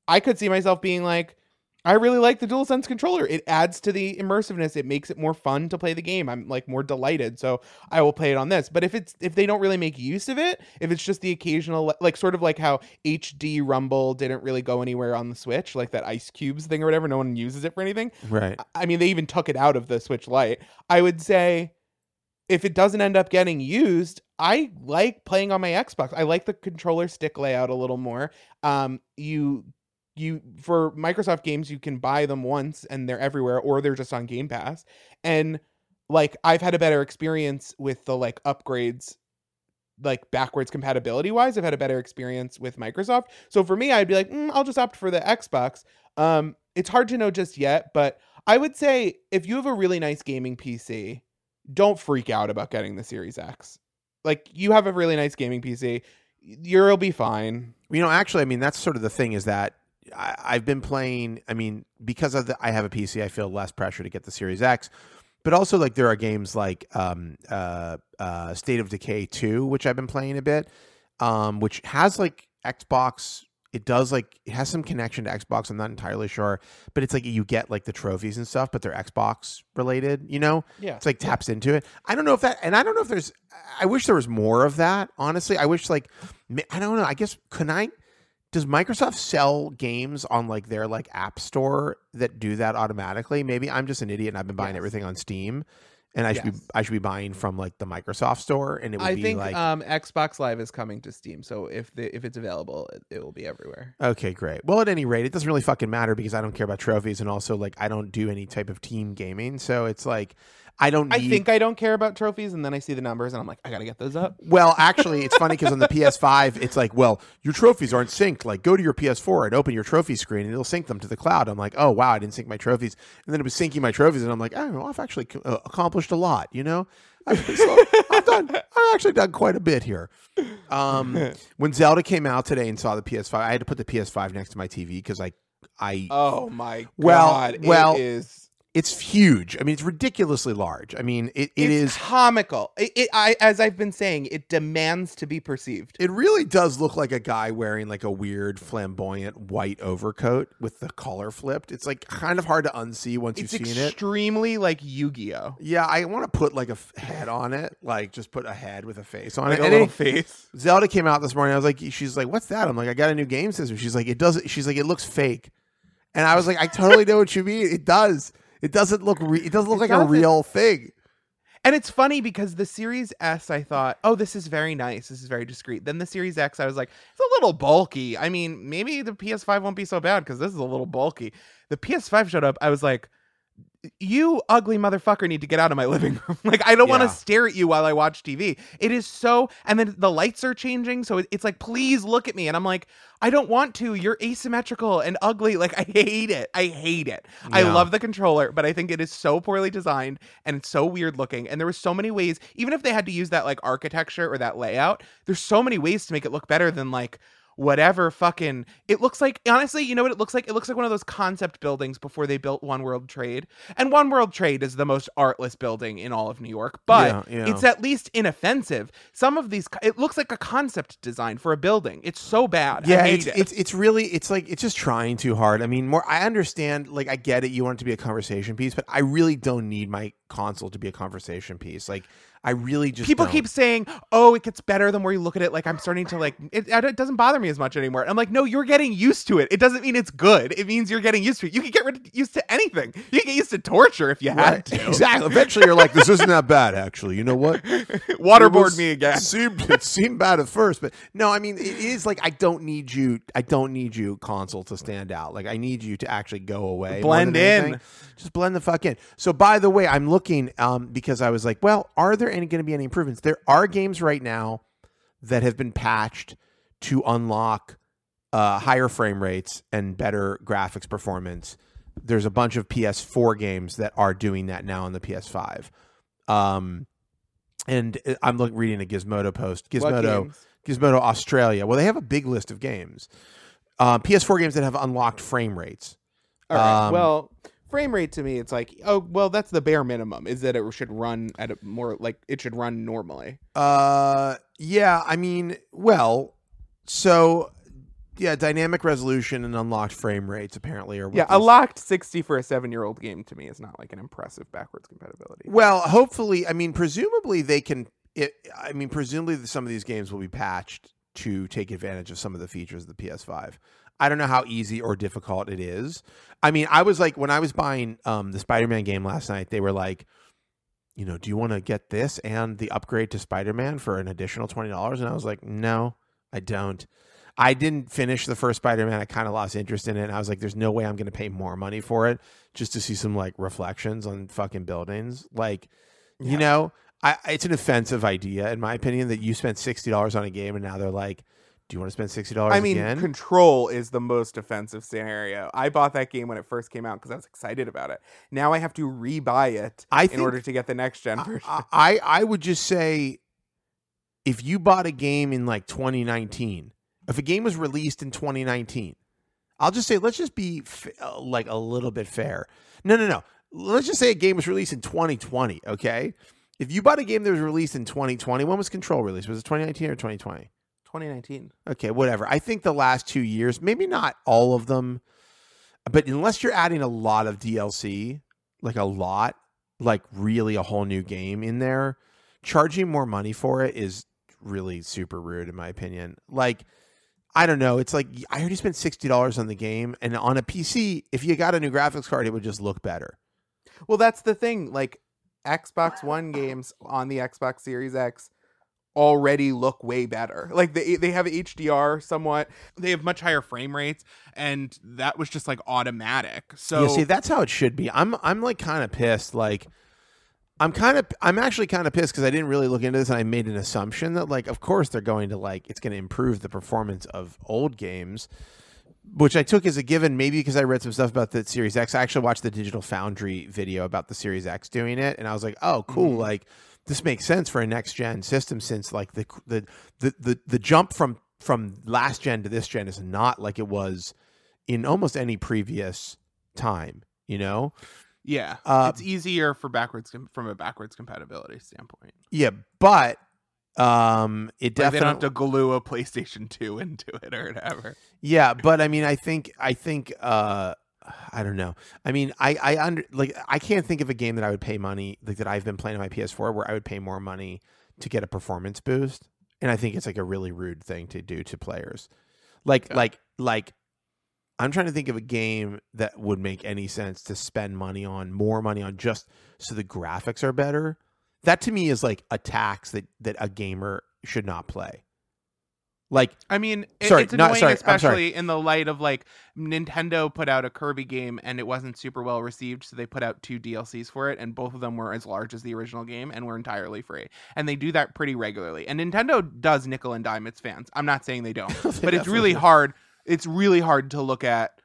i could see myself being like I really like the DualSense controller. It adds to the immersiveness. It makes it more fun to play the game. I'm like more delighted. So I will play it on this. But if it's if they don't really make use of it, if it's just the occasional like sort of like how HD Rumble didn't really go anywhere on the Switch, like that Ice Cubes thing or whatever, no one uses it for anything. Right. I mean, they even took it out of the Switch Lite. I would say if it doesn't end up getting used, I like playing on my Xbox. I like the controller stick layout a little more. Um, you you for Microsoft games you can buy them once and they're everywhere or they're just on Game Pass. And like I've had a better experience with the like upgrades like backwards compatibility wise. I've had a better experience with Microsoft. So for me I'd be like, mm, I'll just opt for the Xbox. Um it's hard to know just yet, but I would say if you have a really nice gaming PC, don't freak out about getting the Series X. Like you have a really nice gaming PC, you'll be fine. You know, actually, I mean, that's sort of the thing is that I, have been playing. I mean, because of the, I have a PC, I feel less pressure to get the Series X. But also, like there are games like um, uh, uh, State of Decay two, which I've been playing a bit, um, which has like Xbox it does like it has some connection to Xbox. I'm not entirely sure, but it's like you get like the trophies and stuff, but they're Xbox related. You know, Yeah. it's like taps into it. I don't know if that, and I don't know if there's. I wish there was more of that. Honestly, I wish like I don't know. I guess can I? Does Microsoft sell games on like their like app store that do that automatically? Maybe I'm just an idiot and I've been buying Yes. everything on Steam, and I should be I should be buying from like the Microsoft store, and it would I be think like um, Xbox Live is coming to Steam, so if the, if it's available, it, it will be everywhere. Okay, great. Well, at any rate, it doesn't really fucking matter because I don't care about trophies, and also like I don't do any type of team gaming, so it's like I don't. Need... I think I don't care about trophies, and then I see the numbers, and I'm like, I gotta get those up. Well, actually, it's funny because on the PS5, it's like, well, your trophies aren't synced. Like, go to your PS4 and open your trophy screen, and it'll sync them to the cloud. I'm like, oh wow, I didn't sync my trophies, and then it was syncing my trophies, and I'm like, oh, well, I've actually uh, accomplished a lot. You know, I've, done. I've actually done quite a bit here. Um, when Zelda came out today and saw the PS5, I had to put the PS5 next to my TV because I, I Oh my Well- god! well, it is. It's huge. I mean, it's ridiculously large. I mean, it, it it's is. comical. It, it, I, as I've been saying, it demands to be perceived. It really does look like a guy wearing like a weird flamboyant white overcoat with the collar flipped. It's like kind of hard to unsee once It's you've seen it. extremely like Yu-Gi-Oh. Yeah, I want to put like a f- head on it, like just put a head with a face on Like it. a little it- face. Zelda came out this morning. I was like, she's like, what's that? I'm like, I got a new game system. She's like, it does. She's like, it looks fake, and I was like, I totally know what you mean. It does. It doesn't look. Re- it doesn't look It like doesn't. a real thing. And it's funny because the Series S, I thought, oh, this is very nice. This is very discreet. Then the Series X, I was like, it's a little bulky. I mean, maybe the PS5 won't be so bad because this is a little bulky. The PS5 showed up. I was like, you ugly motherfucker need to get out of my living room. like, I don't want to stare at you while I watch TV. It is so, and then the lights are changing. So it- it's like, please look at me. And I'm like, I don't want to. You're asymmetrical and ugly. Like, I hate it. I hate it. I love the controller, but I think it is so poorly designed and it's so weird looking. And there were so many ways, even if they had to use that like architecture or that layout, there's so many ways to make it look better than like whatever fucking it looks like honestly you know what it looks like? It looks like one of those concept buildings before they built one world trade. And one world trade is the most artless building in all of new york but Yeah, yeah. it's at least inoffensive. Some of these it looks like a concept design for a building. It's so bad. Yeah I hate it's, it. it's it's really it's like it's just trying too hard. I mean more i understand like i get it you want it to be a conversation piece but i really don't need my console to be a conversation piece like i really just people don't. keep saying, "Oh, it gets better the more you look at it." Like I'm starting to like it. It doesn't bother me as much anymore. I'm like, no, you're getting used to it. It doesn't mean it's good. It means you're getting used to it. You can get rid- used to anything. You can get used to torture if you had to. exactly eventually you're like this isn't that bad actually you know what Waterboard me again. It seemed, it seemed bad at first, but no, I mean, it is like I don't need you. I don't need you console to stand out. Like I need you to actually go away, Blend in. anything. Just blend the fuck in. So, by the way, I'm looking um, because I was like, well, are there any going to be any improvements? There are games right now that have been patched to unlock uh, higher frame rates and better graphics performance. There's a bunch of PS4 games that are doing that now on the PS5. Um, and uh, I'm look, reading a Gizmodo post. Gizmodo. Gizmodo Australia. Well, they have a big list of games. Uh, PS4 games that have unlocked frame rates. All right. Um, well, frame rate to me, it's like, oh, well, that's the bare minimum. Is that it should run at a more like it should run normally. Uh, yeah. I mean, well, so yeah, dynamic resolution and unlocked frame rates apparently are what Yeah, a locked sixty for a seven-year-old game to me is not like an impressive backwards compatibility. Well, hopefully, I mean, presumably they can. It, I mean, presumably some of these games will be patched to take advantage of some of the features of the PS5. I don't know how easy or difficult it is. I mean, I was like when I was buying um, the Spider-Man game last night, they were like, you know, do you want to get this and the upgrade to Spider-Man for an additional twenty dollars? And I was like, no, I don't. I didn't finish the first Spider-Man. I kind of lost interest in it. And I was like, there's no way I'm going to pay more money for it just to see some like reflections on fucking buildings. Like, Yeah. you know, I, it's an offensive idea in my opinion that you spent sixty dollars on a game and now they're like, do you want to spend sixty dollars? I mean, again? Control is the most offensive scenario. I bought that game when it first came out because I was excited about it. Now I have to rebuy it I in order to get the next gen version. I, I I would just say if you bought a game in like 2019, if a game was released in 2019, I'll just say let's just be f- uh, like a little bit fair. No, no, no. Let's just say a game was released in 2020. Okay, if you bought a game that was released in 2020, when was Control released? Was it 2019 or 2020? 2019. Okay, whatever. I think the last two years, maybe not all of them, but unless you're adding a lot of DLC, like a lot, like really a whole new game in there, charging more money for it is really super rude, in my opinion. Like, I don't know. It's like I already spent sixty dollars on the game, and on a PC, if you got a new graphics card, it would just look better. Well, that's the thing. Like Xbox One games on the Xbox Series X already look way better. Like they they have HDR somewhat. They have much higher frame rates and that was just like automatic. So yeah, see, that's how it should be. I'm I'm like kind of pissed. Like, I'm kind of I'm actually kind of pissed because I didn't really look into this and I made an assumption that like, of course, they're going to like it's going to improve the performance of old games. Which I took as a given, maybe because I read some stuff about the Series X. I actually watched the Digital Foundry video about the Series X doing it, and I was like, "Oh, cool! Mhm. Like, this makes sense for a next gen system since like the the the the, the jump from from last gen to this gen is not like it was in almost any previous time you know yeah, Uh, it's easier for backwards com- from a backwards compatibility standpoint. yeah but um it Like they don't have to glue a PlayStation 2 into it or whatever. yeah but i mean i think i think uh I don't know. I mean, I I under like I can't think of a game that I would pay money like that I've been playing on my PS4 where I would pay more money to get a performance boost, and I think it's like a really rude thing to do to players. Like Yeah. like like I'm trying to think of a game that would make any sense to spend money on more money on just so the graphics are better. That to me is like a tax that that a gamer should not play. Like I mean, it, Sorry, it's not- annoying, I'm sorry. especially in the light of like Nintendo put out a Kirby game and it wasn't super well received, so they put out two DLCs for it, and both of them were as large as the original game and were entirely free. And they do that pretty regularly. And Nintendo does nickel and dime its fans. I'm not saying they don't, but it's really hard. It's really hard to look at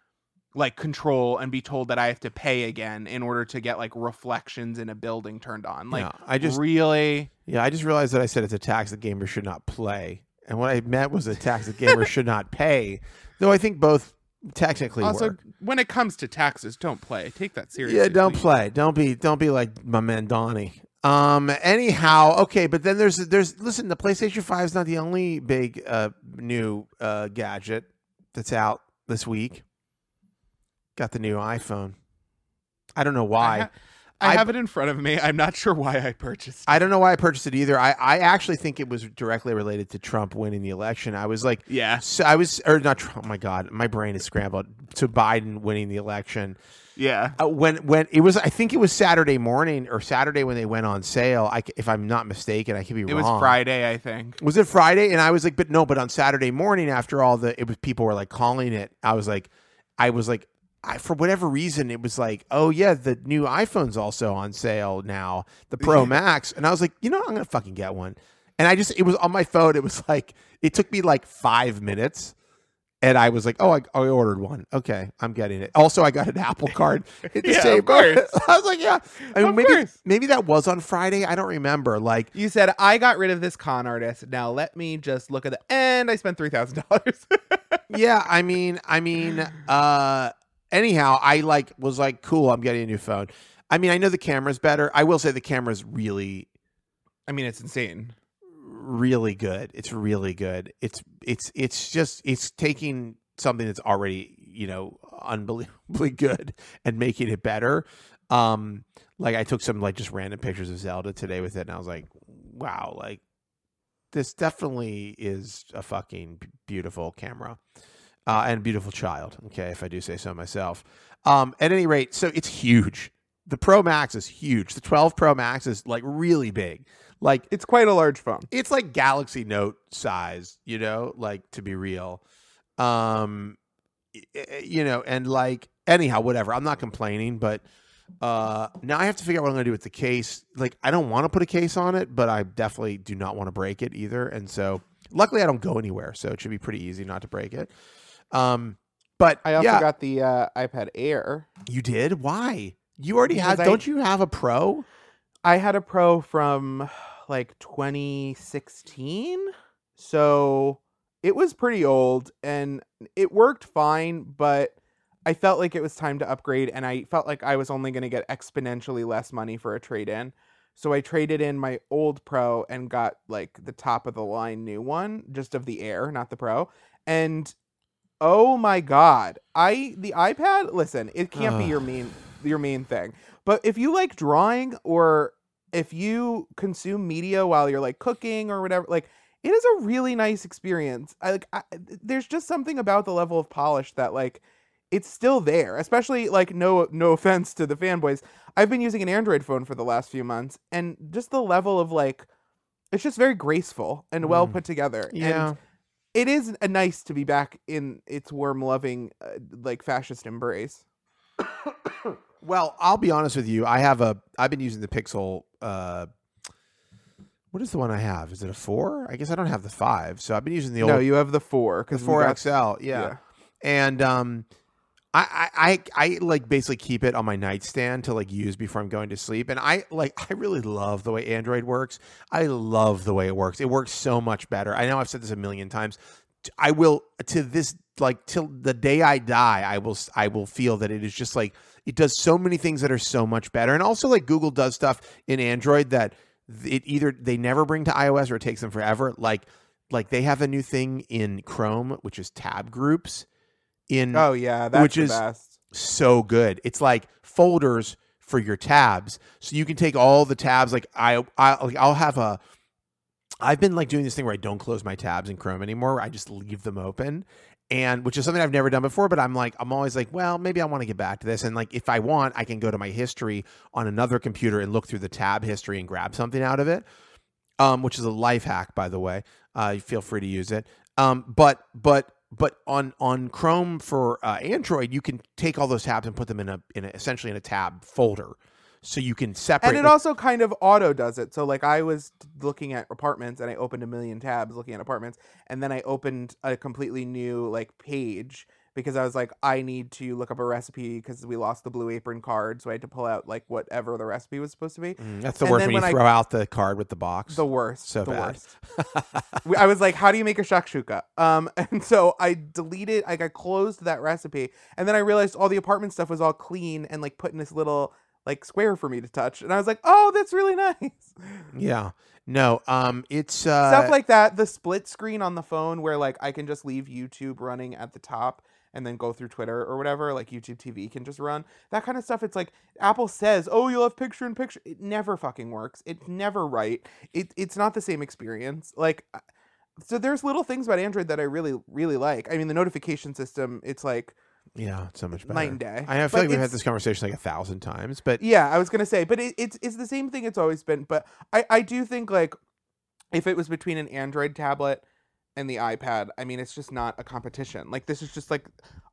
like control and be told that I have to pay again in order to get like reflections in a building turned on. Like yeah, I just really, Yeah, I just realized that I said it's a tax that gamers should not play. And what I meant was a tax that gamers should not pay. Though I think both technically also work. when it comes to taxes, don't play. Take that seriously. Yeah, don't please. play. Don't be don't be like my man Donnie. Um anyhow, okay, but then there's there's listen, the PlayStation 5 is not the only big uh new uh gadget that's out this week. Got the new iPhone. I don't know I, why. ha- I I- have it in front of me. I'm not sure why I purchased. it. I don't know why I purchased it either. I, I actually think it was directly related to Trump winning the election. I was like, yeah, So I was, or not. Trump, Oh my God, my brain is scrambled. To Biden winning the election. yeah. Uh, when when it was, I think it was Saturday morning or Saturday when they went on sale. I, if I'm not mistaken, I could be It wrong. It was Friday, I think. Was it Friday? And I was like, but no. But on Saturday morning, after all the, it was people were like calling it. I was like, I was like, I for whatever reason, it was like, oh yeah, the new iPhone's also on sale now, the Pro Max. And I was like, you know, I'm gonna fucking get one. And I just, it was on my phone. It was like, it took me like five minutes. And I was like, oh, I, I ordered one. Okay, I'm getting it. Also, I got an Apple card. at the Yeah, of course. I was like, yeah. I mean, Of maybe course. maybe that was on Friday. I don't remember. Like, You said I got rid of this con artist. Now let me just look at the and I spent three thousand dollars. yeah, I mean, I mean, uh anyhow, I like was like, cool, I'm getting a new phone. I mean, I know the camera's better. I will say the camera's really, I mean, it's insane. really good. It's really good. It's it's it's just it's taking something that's already, you know, unbelievably good and making it better. Um like I took some like just random pictures of Zelda today with it and I was like, wow, like this definitely is a fucking beautiful camera uh, and beautiful child. Okay, if I do say so myself. Um, at any rate, so it's huge. The Pro Max is huge. The 12 Pro Max is like really big. Like It's quite a large phone. it's like Galaxy Note size, you know, like to be real. Um, you know, and like anyhow, whatever. I'm not complaining, but uh, now I have to figure out what I'm going to do with the case. Like, I don't want to put a case on it, but I definitely do not want to break it either. And so, luckily, I don't go anywhere, so it should be pretty easy not to break it. Um, but I also yeah, got the uh, iPad Air. you did. Why? You already Because had? I- don't you have a Pro? I had a Pro from like 2016. So it was pretty old and it worked fine, but I felt like it was time to upgrade and I felt like I was only going to get exponentially less money for a trade in. So I traded in my old Pro and got like the top of the line new one, just of the Air, not the Pro. And oh my god, I the iPad. Listen, it can't be your main your main thing, but if you like drawing or if you consume media while you're like cooking or whatever, like it is a really nice experience. I like I, there's just something about the level of polish that like it's still there. Especially like no no offense to the fanboys. I've been using an Android phone for the last few months and just the level of like it's just very graceful and well Mm. put together. Yeah. And it is uh, nice to be back in its warm loving uh, like fascist embrace. Well, I'll be honest with you. I have a. I've been using the Pixel. Uh, what is the one I have? Is it a four? I guess I don't have the five. So I've been using the old no, you have the 4 the cuz four XL. Yeah. and um, I, I I like basically keep it on my nightstand to like use before I'm going to sleep. And I like I really love the way Android works. I love the way it works. It works so much better. I know I've said this a million times. I will to this like till the day I die. I will I will feel that it is just like it does so many things that are so much better. And also like Google does stuff in Android that it either they never bring to iOS or it takes them forever. Like like they have a new thing in Chrome which is tab groups in Oh yeah, that's Which the is- best. so good. It's like folders for your tabs, so you can take all the tabs. Like I, I, like I'll have a. I've been like doing this thing where I don't close my tabs in Chrome anymore. I just leave them open, and which is something I've never done before. But I'm like, I'm always like, well, maybe I want to get back to this, and like if I want, I can go to my history on another computer and look through the tab history and grab something out of it. Um, which is a life hack, by the way. Uh, feel free to use it. Um, but but but on on Chrome for uh, Android, you can take all those tabs and put them in a in a, essentially in a tab folder, so you can separate. and it like- also kind of auto does it. So like I was looking at apartments and I opened a million tabs looking at apartments and then I opened a completely new like page because I was like I need to look up a recipe because we lost the blue apron card so I had to pull out like whatever the recipe was supposed to be. Mm, that's the and worst then when you I- throw out the card with the box. The worst. So the bad. worst. I was like, how do you make a shakshuka? Um, and so I deleted, like, I closed that recipe, and then I realized all the apartment stuff was all clean and like put in this little like square for me to touch, and I was like, oh, that's really nice. yeah, no, um, it's uh, Stuff like that. The split screen on the phone where like I can just leave YouTube running at the top and then go through Twitter or whatever, like YouTube TV can just run. That kind of stuff. It's like Apple says, "Oh, you'll have picture in picture." It never fucking works. It's never right. It it's not the same experience. Like uh, so there's little things about Android that I really really like. I mean, the notification system, it's like yeah, it's so much better. night and day. I, I But feel like we've had this conversation like a thousand times, but Yeah, I was gonna say, but it, it's it's the same thing it's always been. But I I do think like if it was between an Android tablet and the iPad, I mean, it's just not a competition. Like this is just like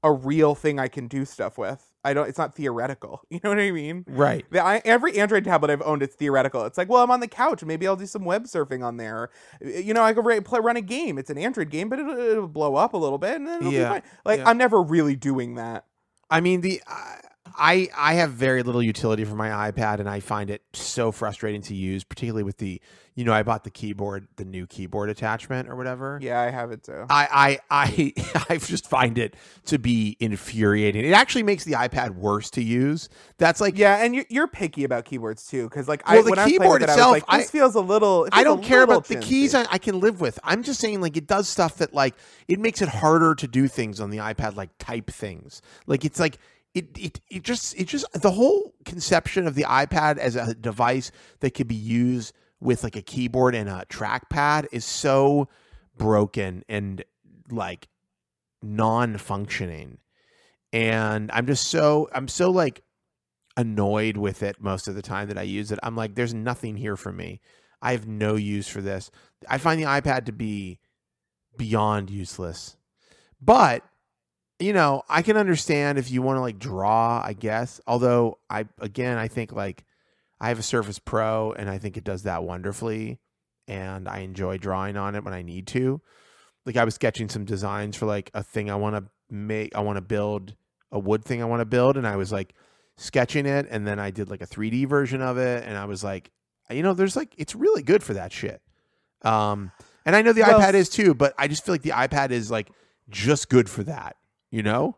a real thing I can do stuff with. I don't. It's not theoretical. You know what I mean? right. The, I, every Android tablet I've owned, it's theoretical. It's like, well, I'm on the couch. Maybe I'll do some web surfing on there. You know, I could ra- play, run a game. It's an Android game, but it'll, it'll blow up a little bit, and then it'll Yeah, be fine. Like yeah. I'm never really doing that. I mean the I I I have very little utility for my iPad and I find it so frustrating to use, particularly with the you know I bought the keyboard, the new keyboard attachment or whatever. Yeah, I have it too. I I I I just find it to be infuriating. It actually makes the iPad worse to use. That's like Yeah, and you're, you're picky about keyboards too, because like Well, I the when I was playing keyboard it, itself, I was like, I- feels a little. it I don't care about the keys. I, I can live with. I'm just saying, like, it does stuff that, like, it makes it harder to do things on the iPad, like type things. Like, it's like it, it, it just, it just, the whole conception of the iPad as a device that could be used with like a keyboard and a trackpad is so broken and like non-functioning. And I'm just so, I'm so like annoyed with it most of the time that I use it. I'm like, there's nothing here for me. I have no use for this. I find the iPad to be beyond useless. But, you know, I can understand if you want to like draw, I guess. Although I again, I think like I have a Surface Pro and I think it does that wonderfully and I enjoy drawing on it when I need to. Like I was sketching some designs for like a thing I want to make, I want to build a wood thing I want to build and I was like sketching it and then I did like a 3D version of it and I was like you know there's like it's really good for that shit. Um and I know the Well, iPad is too, but I just feel like the iPad is like just good for that, you know?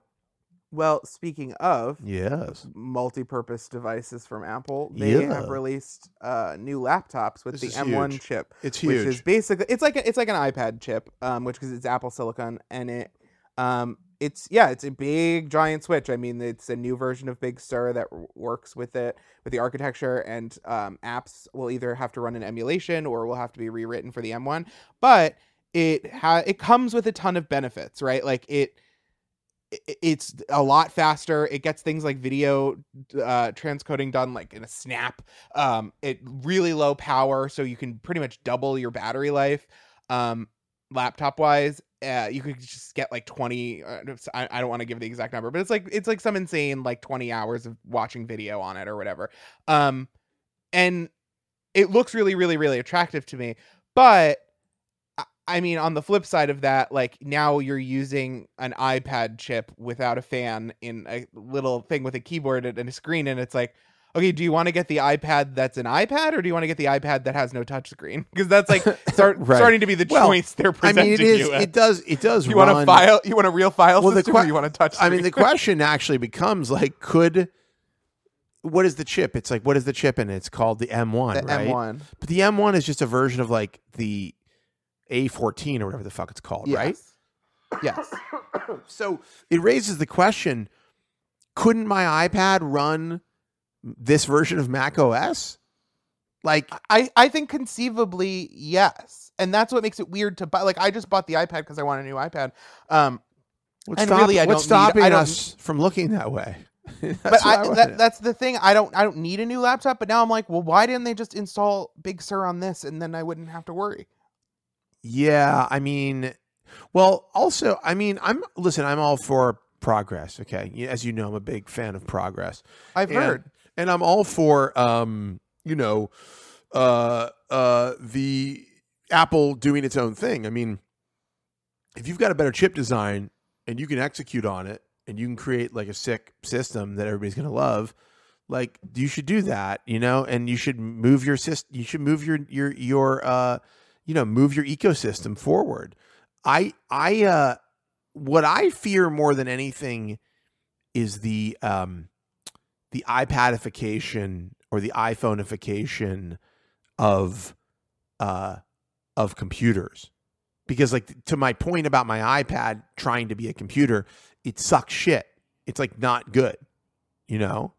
Well, speaking of Yes. multi-purpose devices from Apple, they Yeah. have released uh, new laptops with This the M1 huge. chip, It's which huge. is basically it's like a, it's like an iPad chip, um, which because it's Apple Silicon and it, um, it's yeah, it's a big giant switch. I mean, it's a new version of Big Sur that works with it with the architecture, and um, apps will either have to run an emulation or will have to be rewritten for the M1. But it ha- it comes with a ton of benefits, right? Like it it's a lot faster. It gets things like video uh, transcoding done like in a snap. Um, it really low power, so you can pretty much double your battery life. Um, laptop wise, uh, you could just get like twenty. Uh, I, I don't want to give the exact number, but it's like it's like some insane like twenty hours of watching video on it or whatever. Um, and it looks really, really, really attractive to me, but. I- mean, on the flip side of that, like now you're using an iPad chip without a fan in a little thing with a keyboard and and a screen, and it's like, okay, do you want to get the iPad that's an iPad, or do you want to get the iPad that has no touchscreen? Because that's like start, Right. starting to be the Well, choice they're presenting. I mean, it is. you. It does. It does. you want a file? You want a real file Well, the system, que- or you want a touch? I mean, the question actually becomes like, could what is the chip? It's like, what is the chip it? It's called the M1, the right? M1, But the M1 is just a version of like the A14 or whatever the fuck it's called, right? Yes. So it raises the question: Couldn't my iPad run this version of Mac OS? Like, I I think conceivably yes, and that's what makes it weird to buy. Like I just bought the iPad because I want a new iPad. Um, what's, stop- really, I what's don't need- stopping I don't- us from looking that way? That's but what I, that, that's the thing. I don't I don't need a new laptop. But now I'm like, well, why didn't they just install Big Sur on this, and then I wouldn't have to worry. Yeah, I mean, well, also, I mean, I'm listen. I'm all for progress. Okay, as you know, I'm a big fan of progress, I've And- heard. and I'm all for, um, you know, uh, uh, the Apple doing its own thing. I mean, if you've got a better chip design and you can execute on it, and you can create like a sick system that everybody's gonna love. Like you should do that, you know, and you should move your system. You should move your your your uh, you know, move your ecosystem forward. I I uh what I fear more than anything is the um the iPadification or the iPhoneification of uh of computers. Because like to my point about my iPad trying to be a computer, it sucks shit. It's like not good, you know?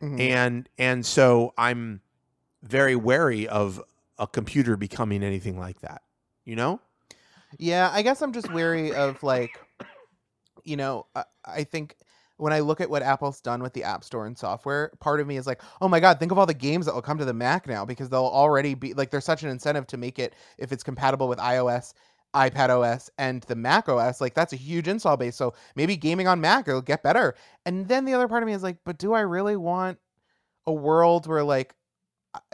Mhm. and and so i'm very wary of a computer becoming anything like that you know Yeah, I guess I'm just wary of like, you know, I, I think when I look at what Apple's done with the App Store and software, part of me is like, oh my god, think of all the games that will come to the Mac now because they'll already be like, there's such an incentive to make it if it's compatible with iOS. iPad OS and the Mac OS, like that's a huge install base. So maybe gaming on Mac will get better. And then the other part of me is like, but do I really want a world where like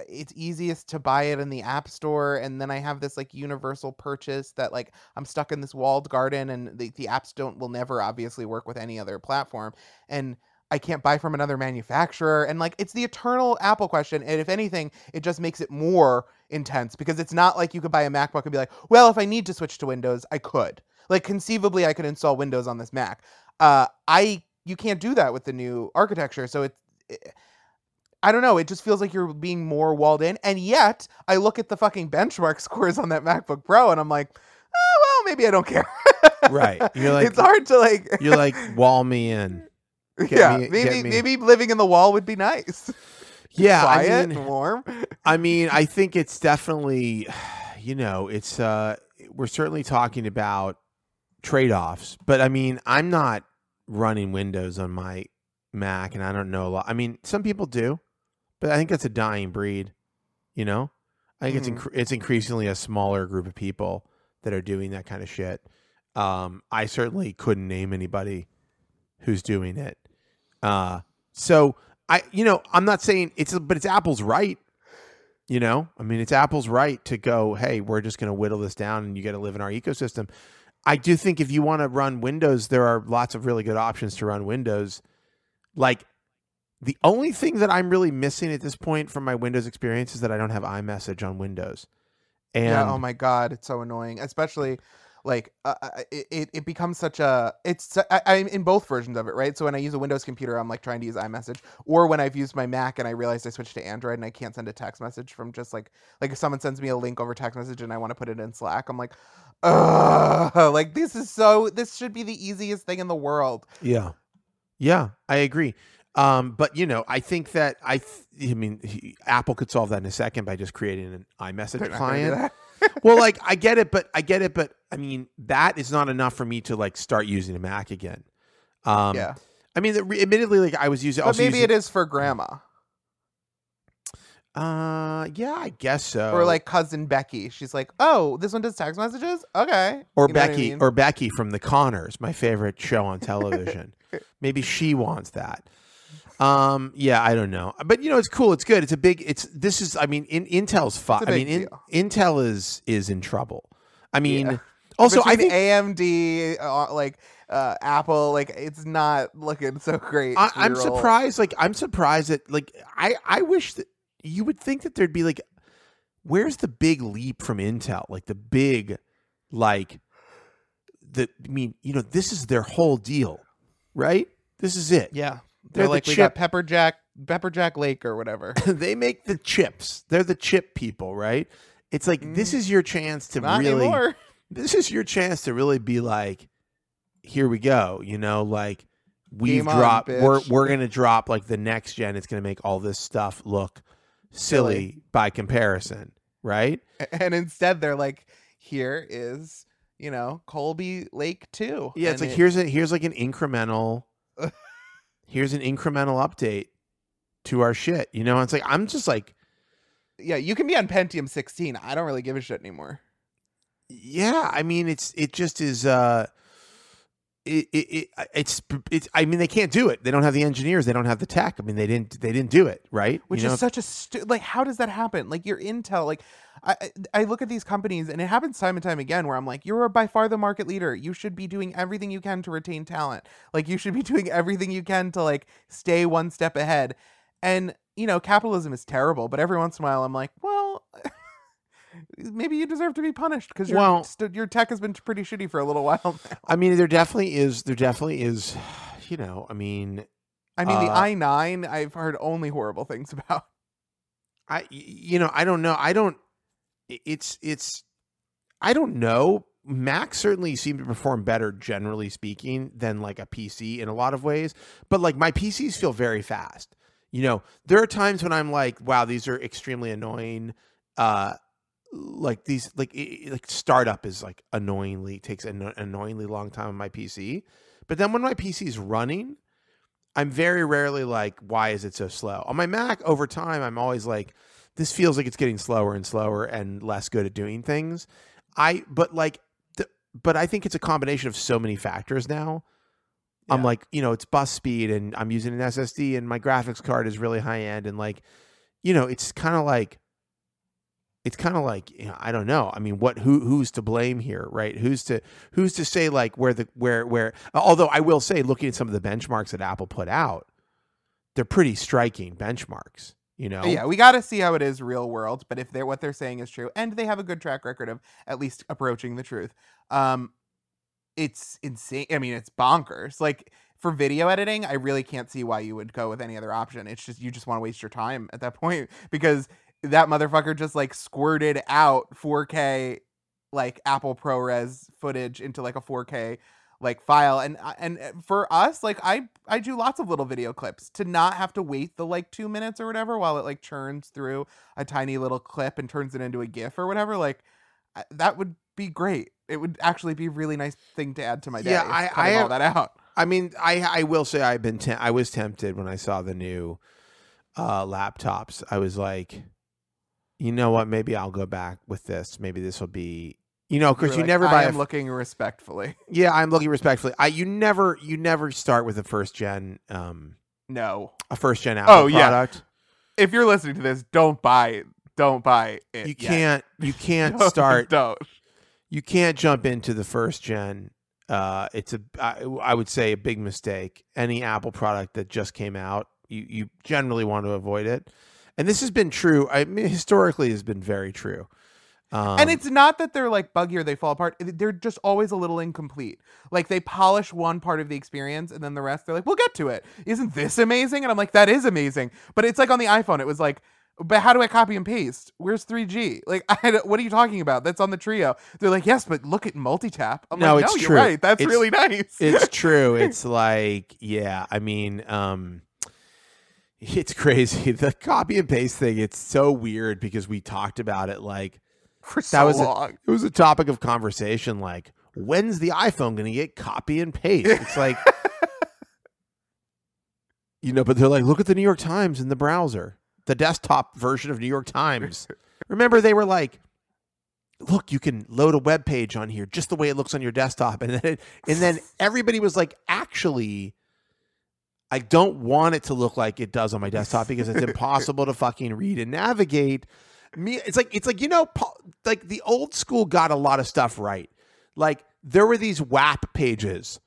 it's easiest to buy it in the app store and then i have this like universal purchase that like i'm stuck in this walled garden and the, the apps don't will never obviously work with any other platform and i can't buy from another manufacturer and like it's the eternal apple question and if anything it just makes it more intense because it's not like you could buy a macbook and be like well if i need to switch to windows i could. Like conceivably i could install windows on this mac. Uh i you can't do that with the new architecture so it's it, I don't know. It just feels like you're being more walled in. And yet, I look at the fucking benchmark scores on that MacBook Pro and I'm like, oh, well, maybe I don't care. Right. You're like- it's hard to like, you're like wall me in get yeah, me- maybe, me. maybe living in the wall would be nice. yeah i Quiet, mean warm. i mean i think it's definitely you know it's uh we're certainly talking about trade-offs but i mean i'm not running windows on my mac and i don't know a lot i mean some people do but i think that's a dying breed you know? I think Mhm. it's inc- it's increasingly a smaller group of people that are doing that kind of shit. Um i certainly couldn't name anybody who's doing it. Uh so i you know i'm not saying it's but it's apple's right you know? I mean it's apple's right to go hey we're just going to whittle this down and you got to live in our ecosystem. I do think if you want to run windows there are lots of really good options to run windows. Like the only thing that i'm really missing at this point from my windows experience is that i don't have imessage on windows and yeah. Oh my God. It's so annoying. Especially like uh, it, it it becomes such a it's I, i'm in both versions of it right so when i use a windows computer i'm like trying to use imessage or when i've used my mac and i realized i switched to android and i can't send a text message from just like like if someone sends me a link over text message and i want to put it in slack i'm like Ugh, like this is so this should be the easiest thing in the world Yeah, yeah, I agree. Um, but you know, I think that I, th- I mean, he, Apple could solve that in a second by just creating an iMessage not gonna do client. well, like I get it, but I get it, but I mean, that is not enough for me to like start using a Mac again. Um, yeah I mean, the, admittedly, like I was using, but maybe using, it is for grandma Uh, yeah, I guess so. or like cousin becky she's like oh this one does text messages okay or You know what I Becky, mean? or Becky from The Conners, my favorite show on television. Maybe she wants that. Um, yeah, I don't know, but you know, it's cool. It's good. It's a big. It's this is. I mean, in, Intel's fun. I mean, in, Intel is is in trouble. I mean, Yeah. also I think AMD, uh, like uh, Apple, like it's not looking so great. I, I'm your surprised. Like, I'm surprised that like I I wish that you would think that there'd be like, where's the big leap from Intel? Like the big, like the. I mean, you know, this is their whole deal, right? This is it. Yeah, They're they're, the like we chip- got Pepper Jack, Pepper Jack Lake or whatever. they make the chips. They're the chip people, right? It's like this Mm. is your chance to really. anymore. This is your chance to really be like, here we go. You know, like we've Game on, dropped. we're we're gonna drop like the next gen. It's gonna make all this stuff look silly, Silly. by comparison, right? And instead, they're like, here is you know Colby Lake too. Yeah, it's like it- here's a here's like an incremental. here's an incremental update to our shit. You know, it's like I'm just like. yeah, you can be on Pentium 16. I don't really give a shit anymore. yeah i mean it's it just is uh it, it, it it's it's i mean they can't do it. They don't have the engineers. They don't have the tech. I mean they didn't they didn't do it right? Which you know? is such a stu- like how does that happen? Like your intel like I, I I look at these companies and it happens time and time again where i'm like you're by far the market leader. You should be doing everything you can to retain talent. Like you should be doing everything you can to like stay one step ahead. And you know capitalism is terrible but every once in a while i'm like well maybe you deserve to be punished because your Well- st- your tech has been pretty shitty for a little while now. i mean there definitely is there definitely is you know i mean i mean the Uh, i9 i've heard only horrible things about. I, you know i don't know. I don't it's it's i don't know. Macs certainly seem to perform better generally speaking than like a pc in a lot of ways but like my pcs feel very fast. You know there are times when i'm like wow these are extremely annoying uh like these like i- i- like startup is like annoyingly takes an annoyingly long time on my pc but then when my pc is running i'm very rarely like why is it so slow? On my mac over time i'm always like this feels like it's getting slower and slower and less good at doing things. I but like the, but i think it's a combination of so many factors now. I'm like you know it's bus speed and i'm using an ssd and my graphics card is really high end and like you know it's kind of like it's kind of like you know, I don't know. I mean, what who who's to blame here, right? Who's to who's to say like where the where where? Although I will say, looking at some of the benchmarks that Apple put out, they're pretty striking benchmarks. You know, Yeah, we got to see how it is real world. But if they're what they're saying is true, and they have a good track record of at least approaching the truth, um, it's insane. I mean, it's bonkers. Like for video editing, I really can't see why you would go with any other option. It's just you just want to waste your time at that point because that motherfucker just like squirted out 4K like Apple ProRes footage into like a 4K like file and and uh, for us like I I do lots of little video clips to not have to wait the like 2 minutes or whatever while it like churns through a tiny little clip and turns it into a gif or whatever like that would be great. It would actually be a really nice thing to add to my day. Yeah, I- I all that out. I mean, I I will say I've been tem- I was tempted when I saw the new uh, laptops. I was like, you know what? Maybe I'll go back with this. Maybe this will be. You know, because you like, never buy. I'm a, looking respectfully. yeah, I'm looking respectfully. I you never you never start with a first gen um No. a first gen Apple Oh, yeah. product. If you're listening to this, don't buy. Don't buy it. You yet. can't you can't Don't- start Don't. you can't jump into the first gen. Uh, it's a I, I would say a big mistake. Any Apple product that just came out, you you generally want to avoid it. And this has been true. I mean, historically, has been very true. Um, and it's not that they're like buggy or they fall apart. They're just always a little incomplete. Like they polish one part of the experience and then the rest they're like, we'll get to it. Isn't this amazing? And I'm like, that is amazing. But it's like on the iPhone, it was like, but how do I copy and paste? Where's 3G? Like, I, what are you talking about? That's on the Treo. They're like, yes, but look at multi-tap. I'm No, like, it's no, true. you're right. That's It's- really nice. it's true. It's like, yeah, I mean, um it's crazy. The copy and paste thing, it's so weird because we talked about it like for that so was a- it was a topic of conversation like when's the iPhone going to get copy and paste? It's like you know, but they're like look at the New York Times in the browser. The desktop version of New York Times. Remember they were like look, you can load a web page on here just the way it looks on your desktop and then it, and then everybody was like actually I don't want it to look like it does on my desktop because it's impossible to fucking read and navigate. Me, it's like it's like you know, like the old school got a lot of stuff right. Like there were these WAP pages,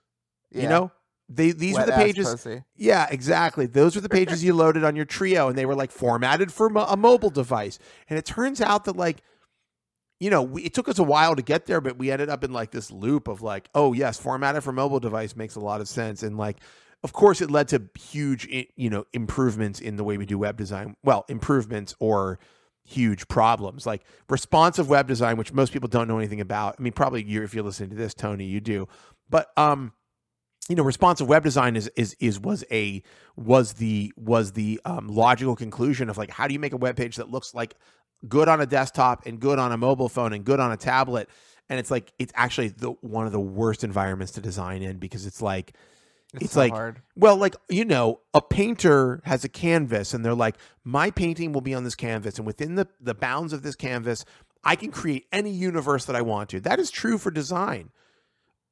you know. They these were the pages. pussy. Yeah, exactly. Those were the pages you loaded on your Treo, and they were like formatted for mo- a mobile device. And it turns out that like, you know, we, it took us a while to get there, but we ended up in like this loop of like, oh yes, formatted for mobile device makes a lot of sense, and like, of course, it led to huge, you know, improvements in the way we do web design. Well, improvements or huge problems like responsive web design, which most people don't know anything about. I mean, probably you, if you're listening to this, Tony, you do, but um you know responsive web design is is is was a was the was the um, logical conclusion of like how do you make a web page that looks like good on a desktop and good on a mobile phone and good on a tablet and it's like it's actually the one of the worst environments to design in because it's like It's so like- hard. well, like, you know, a painter has a canvas and they're like, my painting will be on this canvas. And within the, the bounds of this canvas, I can create any universe that I want to. That is true for design.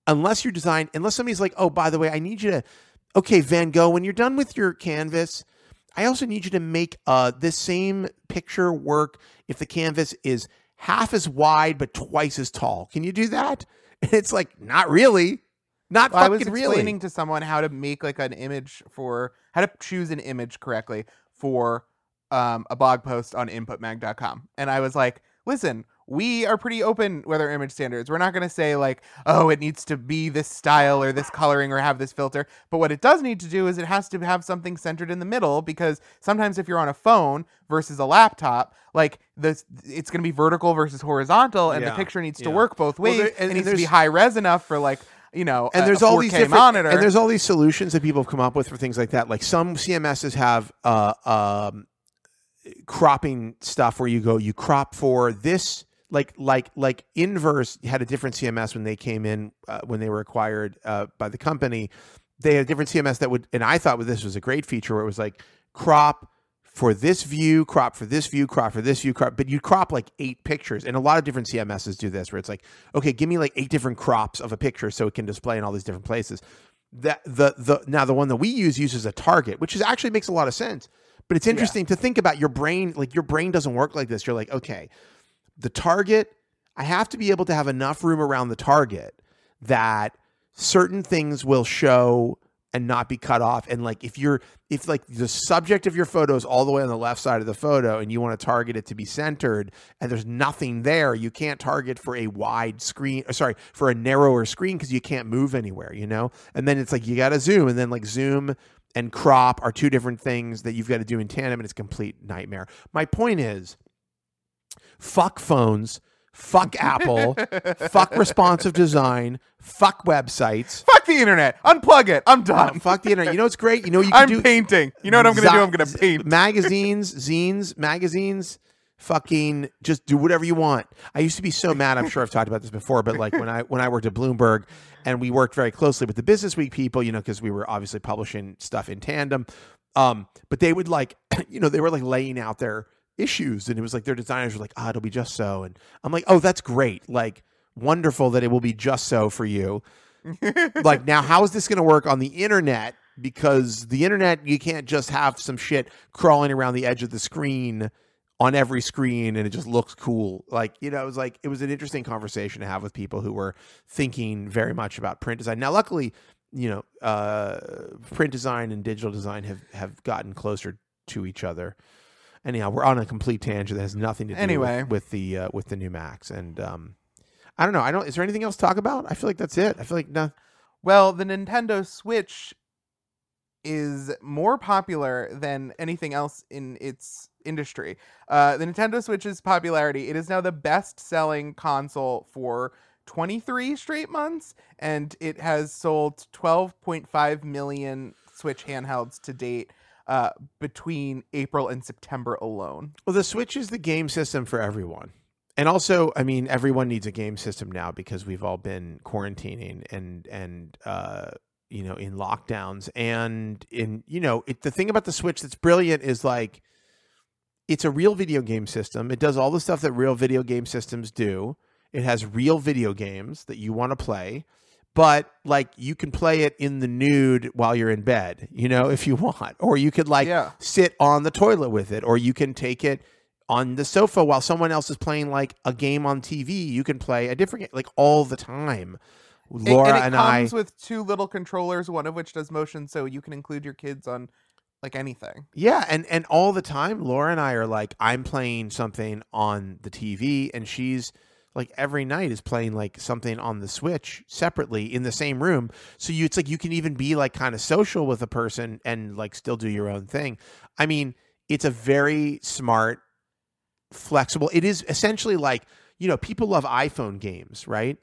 Unless you design, unless somebody's like, oh, by the way, I need you to, okay, Van Gogh, when you're done with your canvas, I also need you to make uh, this same picture work if the canvas is half as wide but twice as tall. Can you do that? And it's like, not really. Not Well, I fucking was really. explaining to someone how to make like an image for how to choose an image correctly for um, a blog post on inputmag.com. And I was like, listen, we are pretty open with our image standards. We're not going to say like, oh, it needs to be this style or this coloring or have this filter. But what it does need to do is it has to have something centered in the middle because sometimes if you're on a phone versus a laptop, like this, it's going to be vertical versus horizontal, and Yeah, the picture needs to yeah. work both Well, ways. there- it and- and needs to be high res enough for like you know, and there's all these 4K different monitor. and there's all these solutions that people have come up with for things like that. Like some CMSs have uh, um, cropping stuff where you go, you crop for this. Like like like Inverse had a different CMS when they came in uh, when they were acquired uh, by the company. They had a different CMS that would, and I thought this was a great feature where it was like crop for this view, crop for this view, crop for this view, crop. But you crop like eight pictures, and a lot of different CMSs do this, where it's like, okay, give me like eight different crops of a picture so it can display in all these different places. That the the now the one that we use uses a target, which is actually makes a lot of sense. But it's interesting to think about your brain. Like your brain doesn't work like this. You're like, okay, the target. I have to be able to have enough room around the target that certain things will show and not be cut off. And like if you're if like the subject of your photo is all the way on the left side of the photo and you want to target it to be centered and there's nothing there, you can't target for a wide screen or sorry, for a narrower screen because you can't move anywhere, you know? And then it's like you gotta zoom and then like zoom and crop are two different things that you've got to do in tandem and it's complete nightmare. My point is fuck phones, fuck Apple, fuck responsive design, fuck websites. Fuck the internet. Unplug it. I'm done. fuck the internet. You know what's great? You know what you can I'm do painting. You know what I'm gonna do? I'm gonna Z- paint. magazines, zines, magazines. Fucking just do whatever you want. I used to be so mad. I'm sure I've talked about this before, but like when I when I worked at Bloomberg, and we worked very closely with the Business Week people, you know, because we were obviously publishing stuff in tandem. Um, but they would like, you know, they were like laying out their issues, and it was like their designers were like, "Ah, it'll be just so," and I'm like, "Oh, that's great! Like, wonderful that it will be just so for you." like now how is this going to work on the internet because the internet you can't just have some shit crawling around the edge of the screen on every screen and it just looks cool like you know it was like it was an interesting conversation to have with people who were thinking very much about print design now luckily you know uh print design and digital design have have gotten closer to each other anyhow, we're on a complete tangent that has nothing to do Anyway. with, with the uh, with the new Macs. And um, I don't know. I don't. Is there anything else to talk about? I feel like that's it. I feel like no. Well, the Nintendo Switch is more popular than anything else in its industry. Uh, the Nintendo Switch's popularity, it is now the best selling console for 23 straight months, and it has sold 12.5 million Switch handhelds to date uh, between April and September alone. Well, the Switch is the game system for everyone. And also, I mean, everyone needs a game system now because we've all been quarantining and and uh, you know in lockdowns. And in you know, it, the thing about the Switch that's brilliant is like it's a real video game system. It does all the stuff that real video game systems do. It has real video games that you want to play, but like you can play it in the nude while you're in bed, you know, if you want, or you could like Yeah. sit on the toilet with it, or you can take it on the sofa while someone else is playing like a game on TV. You can play a different game like all the time. Laura and and, it I, comes with two little controllers, one of which does motion, so you can include your kids on like anything. yeah, and and all the time, Laura and I are like, I'm playing something on the TV, and she's like every night is playing like something on the Switch separately in the same room. So you, it's like you can even be like kind of social with a person and like still do your own thing. I mean, it's a very smart, flexible. It is essentially like you know people love iPhone games, right?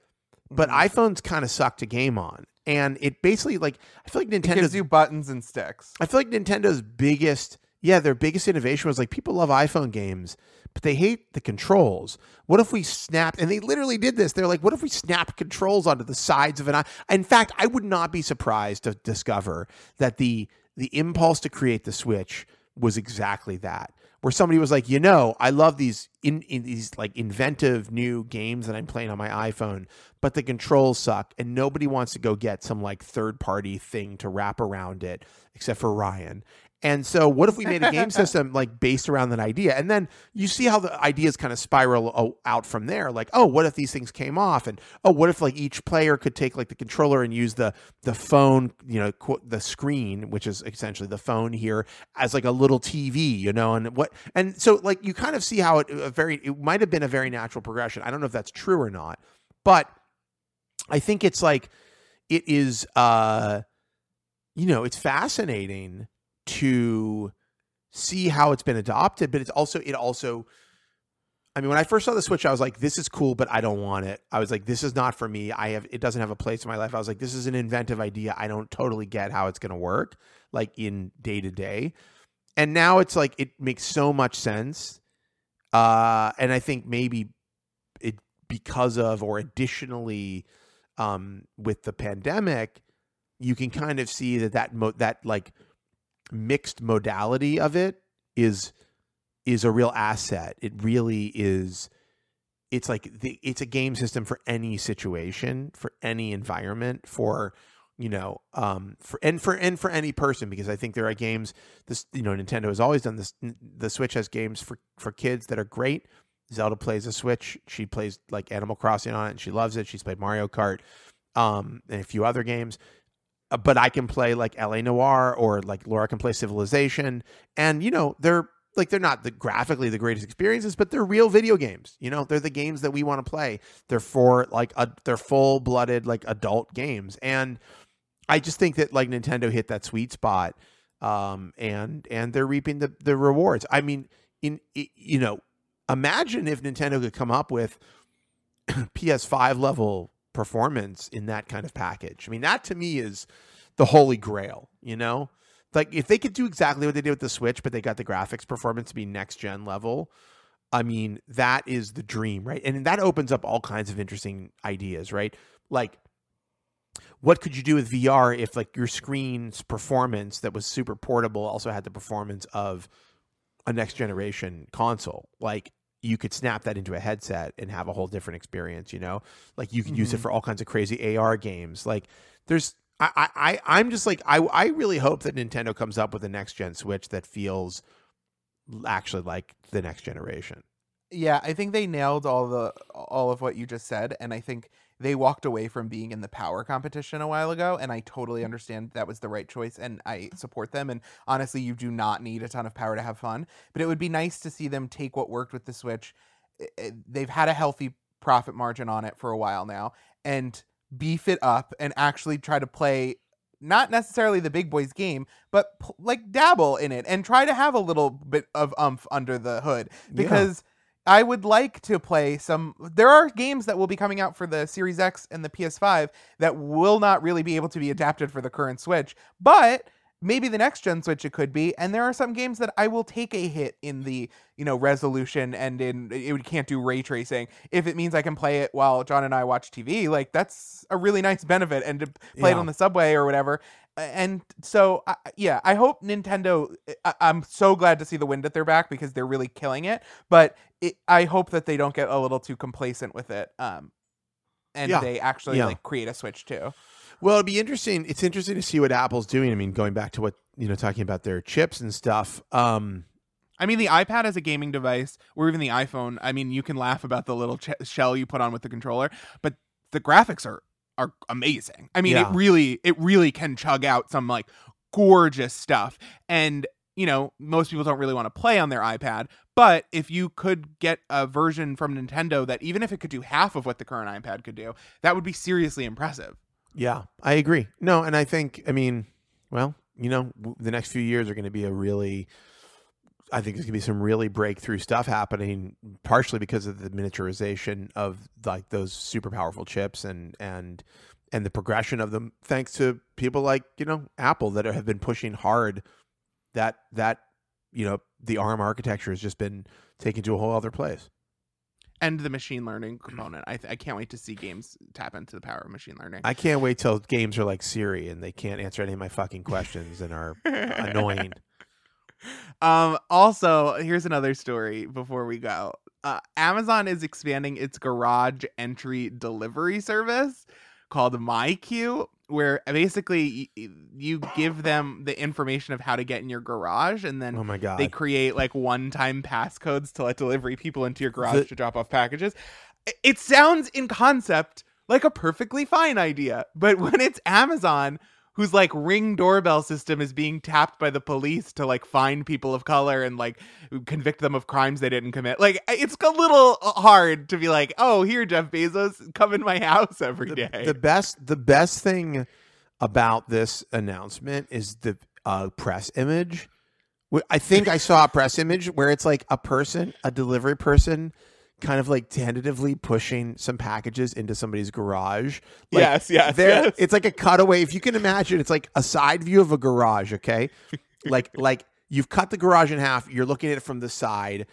But Mhm. iPhones kind of suck to game on, and it basically like I feel like it Nintendo's gives you buttons and sticks. I feel like Nintendo's biggest, yeah, their biggest innovation was like people love iPhone games, but they hate the controls. What if we snapped, and they literally did this? They're like, what if we snap controls onto the sides of an? In fact, I would not be surprised to discover that the the impulse to create the Switch was exactly that. Where somebody was like, you know, I love these in, in these like inventive new games that I'm playing on my iPhone, but the controls suck, and nobody wants to go get some like third party thing to wrap around it, except for Ryan. And so, what if we made a game system like based around that idea? And then you see how the ideas kind of spiral out from there. Like, oh, what if these things came off? And oh, what if like each player could take like the controller and use the the phone, you know, qu- the screen, which is essentially the phone here, as like a little TV, you know? And what? And so, like, you kind of see how it a very it might have been a very natural progression. I don't know if that's true or not, but I think it's like it is. uh you know, it's fascinating to see how it's been adopted, but it's also it also I mean, when I first saw the Switch, I was like, this is cool, but I don't want it. I was like, this is not for me. I have it doesn't have a place in my life. I was like, this is an inventive idea. I don't totally get how it's gonna work, like in day to day. And now it's like it makes so much sense. Uh and I think maybe it because of or additionally um with the pandemic, you can kind of see that that mo- that like mixed modality of it is is a real asset. It really is. It's like the, it's a game system for any situation, for any environment, for you know, um, for and for and for any person because I think there are games. This you know, Nintendo has always done this. The Switch has games for for kids that are great. Zelda plays a Switch. She plays like Animal Crossing on it, and she loves it. She's played Mario Kart, um, and a few other games but I can play like L.A. Noire or like Laura can play Civilization, and you know they're like they're not the graphically the greatest experiences, but they're real video games. You know, they're the games that we want to play. They're for like a, they're full blooded like adult games, and I just think that like Nintendo hit that sweet spot, um, and and they're reaping the the rewards. I mean, in you know, imagine if Nintendo could come up with PS5 level performance in that kind of package. I mean, that to me is the holy grail, you know? Like if they could do exactly what they did with the Switch, but they got the graphics performance to be next gen level, I mean, that is the dream, right? And that opens up all kinds of interesting ideas, right? Like what could you do with VR if like your screen's performance that was super portable also had the performance of a next generation console? Like you could snap that into a headset and have a whole different experience, you know? Like you could use it Mhm. for all kinds of crazy AR games. Like there's I, I, I I'm just like I I really hope that Nintendo comes up with a next gen Switch that feels actually like the next generation. Yeah, I think they nailed all the all of what you just said, and I think they walked away from being in the power competition a while ago, and I totally mm. understand that was the right choice, and I support them. And honestly, you do not need a ton of power to have fun, but it would be nice to see them take what worked with the Switch. I- I- They've had a healthy profit margin on it for a while now, and beef it up and actually try to play not necessarily the big boys game, but like dabble in it and try to have a little bit of umph under the hood because I would like to play some. There are games that will be coming out for the Series X and the PS5 that will not really be able to be adapted for the current Switch, but maybe the next gen Switch it could be. And there are some games that I will take a hit in the you know resolution and in it we can't do ray tracing if it means I can play it while John and I watch TV. Like that's a really nice benefit, and to play it on the subway or whatever. And so, I yeah, I hope Nintendo. I, I'm so glad to see the wind at their back because they're really killing it. But it, I hope that they don't get a little too complacent with it. Um, and Yeah. they actually Yeah. like create a Switch too. Well, it'd be interesting. It's interesting to see what Apple's doing. I mean, going back to what you know, talking about their chips and stuff. Um, I mean, the iPad as a gaming device, or even the iPhone. I mean, you can laugh about the little ch- shell you put on with the controller, but the graphics are are amazing. I mean, Yeah. it really it really can chug out some like gorgeous stuff. And you know, most people don't really want to play on their iPad, but if you could get a version from Nintendo that even if it could do half of what the current iPad could do, that would be seriously impressive. yeah, I agree. No, and I think, I mean, well, you know, w- the next few years are going to be a really. I think there's going to be some really breakthrough stuff happening, partially because of the miniaturization of like those super powerful chips and and and the progression of them, thanks to people like you know Apple that have been pushing hard. That that you know the ARM architecture has just been taken to a whole other place. And the machine learning component, I, th- I can't wait to see games tap into the power of machine learning. I can't wait till games are like Siri and they can't answer any of my fucking questions and are annoying. Um, also, here's another story before we go. Uh, Amazon is expanding its garage entry delivery service called MyQ, where basically y- you give them the information of how to get in your garage, and then Oh my god! they create like one-time passcodes to let delivery people into your garage The- to drop off packages. It sounds in concept like a perfectly fine idea, but when it's Amazon whose like ring doorbell system is being tapped by the police to like find people of color and like convict them of crimes they didn't commit. Like it's a little hard to be like, "Oh, here Jeff Bezos, come in my house every day." the, the best the best thing about this announcement is the uh, press image. I think I saw a press image where it's like a person, a delivery person, kind of like tentatively pushing some packages into somebody's garage. Like, yes, yes, yes. it's like a cutaway if you can imagine it's like a side view of a garage okay like like you've cut the garage in half you're looking at it from the side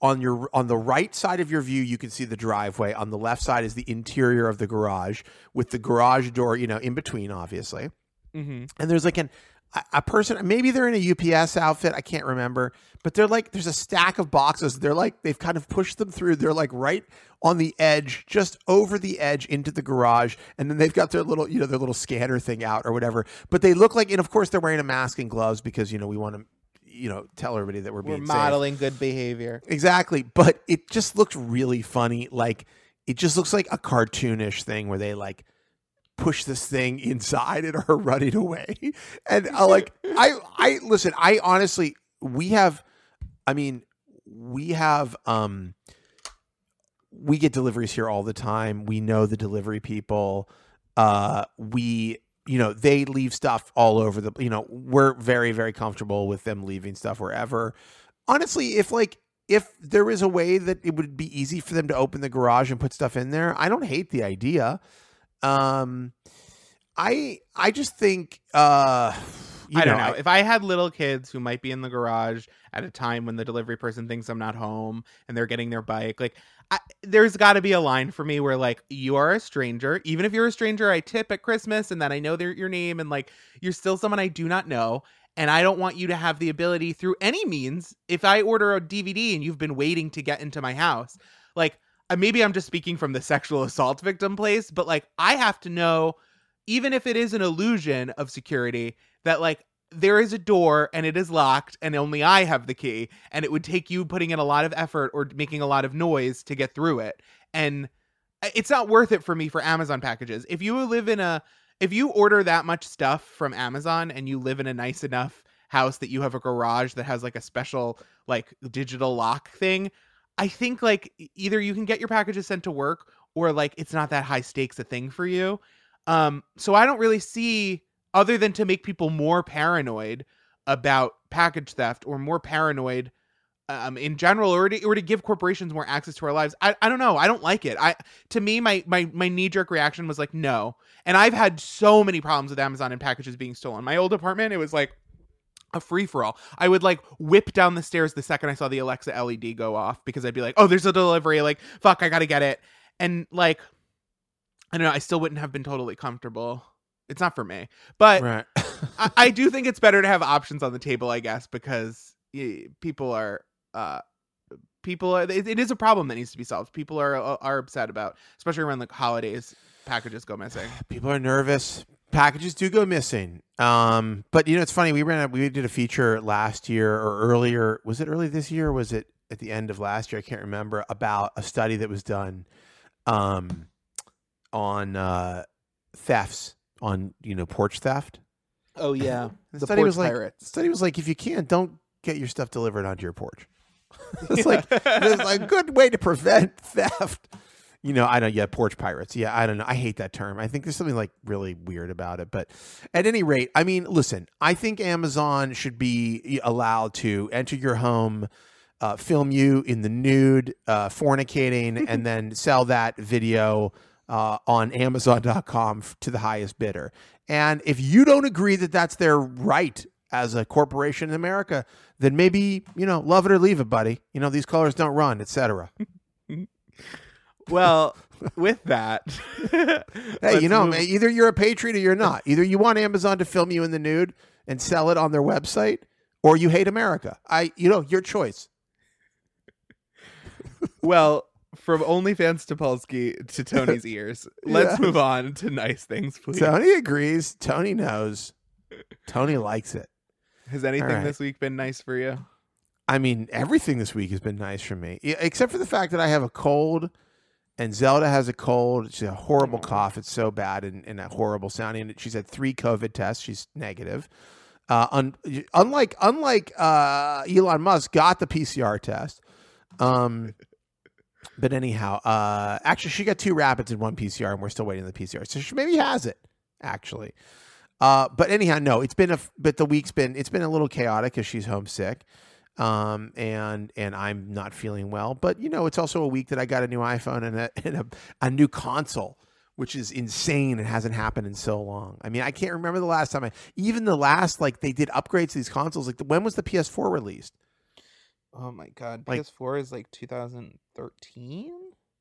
on your on the right side of your view you can see the driveway on the left side is the interior of the garage with the garage door you know in between obviously Mhm. and there's like an a, a person maybe they're in a UPS outfit I can't remember but they're like there's a stack of boxes they're like they've kind of pushed them through they're like right on the edge just over the edge into the garage and then they've got their little you know their little scanner thing out or whatever but they look like and of course they're wearing a mask and gloves because you know we want to you know tell everybody that we're We're being safe. modeling good behavior. Exactly. But it just looks really funny. Like it just looks like a cartoonish thing where they like push this thing inside and are running away. And I like I I listen, I honestly we have I mean, we have um we get deliveries here all the time. We know the delivery people. Uh we you know, they leave stuff all over the you know, we're very, very comfortable with them leaving stuff wherever. Honestly, if like if there is a way that it would be easy for them to open the garage and put stuff in there, I don't hate the idea. Um I I just think uh you I don't know. I- if I had little kids who might be in the garage at a time when the delivery person thinks I'm not home and they're getting their bike, like I, there's got to be a line for me where like you are a stranger, even if you're a stranger, I tip at Christmas and then I know their your name and like you're still someone I do not know. And I don't want you to have the ability through any means. If I order a DVD and you've been waiting to get into my house, like Uh, maybe I'm just speaking from the sexual assault victim place, but like I have to know, even if it is an illusion of security, that like there is a door and it is locked and only I have the key and it would take you putting in a lot of effort or making a lot of noise to get through it. And uh, it's not worth it for me for Amazon packages. If you live in a if you order that much stuff from Amazon and you live in a nice enough house that you have a garage that has like a special like digital lock thing, I think like either you can get your packages sent to work or like it's not that high stakes a thing for you. Um so I don't really see other than to make people more paranoid about package theft or more paranoid um, in general, or to, or to give corporations more access to our lives. I, I don't know. I don't like it. I to me, my my my knee jerk reaction was like no. And I've had so many problems with Amazon and packages being stolen. My old apartment, it was like a free for all. I would like whip down the stairs the second I saw the Alexa LED go off because I'd be like, oh, there's a delivery. Like fuck, I gotta get it. And like, I don't know. I still wouldn't have been totally comfortable. It's not for me, but right. I, I do think it's better to have options on the table, I guess, because people are uh people are it, it is a problem that needs to be solved. People are are upset about, especially around like holidays, packages go missing. People are nervous. Packages do go missing. Um, but you know, it's funny. We ran a, we did a feature last year or earlier. Was it early this year? Or was it at the end of last year? I can't remember. About a study that was done, um, on uh, thefts on you know porch theft. Oh yeah, The, The study porch was like pirates. the study was like if you can't, don't get your stuff delivered onto your porch. it's like there's like a good way to prevent theft. You know, I don't. Yeah, porch pirates. Yeah, I don't know. I hate that term. I think there's something like really weird about it. But at any rate, I mean, listen. I think Amazon should be allowed to enter your home, uh, film you in the nude, uh, fornicating, and then sell that video uh, on Amazon.com to the highest bidder. And if you don't agree that that's their right as a corporation in America, then maybe you know, love it or leave it, buddy. You know, these colors don't run, etc. well, with that, Hey, you know, move- man, either you're a patriot or you're not. Either you want Amazon to film you in the nude and sell it on their website, or you hate America. I, you know, your choice. well, from OnlyFans to Polsky to Tony's ears, let's Yes. move on to nice things, please. Tony agrees. Tony knows. Tony likes it. Has anything right. this week been nice for you? I mean, everything this week has been nice for me, except for the fact that I have a cold, and Zelda has a cold. She's a horrible cough. It's so bad and, and a horrible sounding. She's had three COVID tests. She's negative. Uh, un, unlike unlike uh, Elon Musk got the PCR test. Um, but anyhow, uh, actually, she got two rapids and one PCR, and we're still waiting on the PCR. So she maybe has it actually. Uh, but anyhow, no, it's been a but the week's been it's been a little chaotic because she's homesick, um, and and I'm not feeling well. But you know, it's also a week that I got a new iPhone and a and a, a new console, which is insane It hasn't happened in so long. I mean, I can't remember the last time I even the last like they did upgrades to these consoles. Like when was the PS4 released? Oh my god, Like- PS4 is like 2013.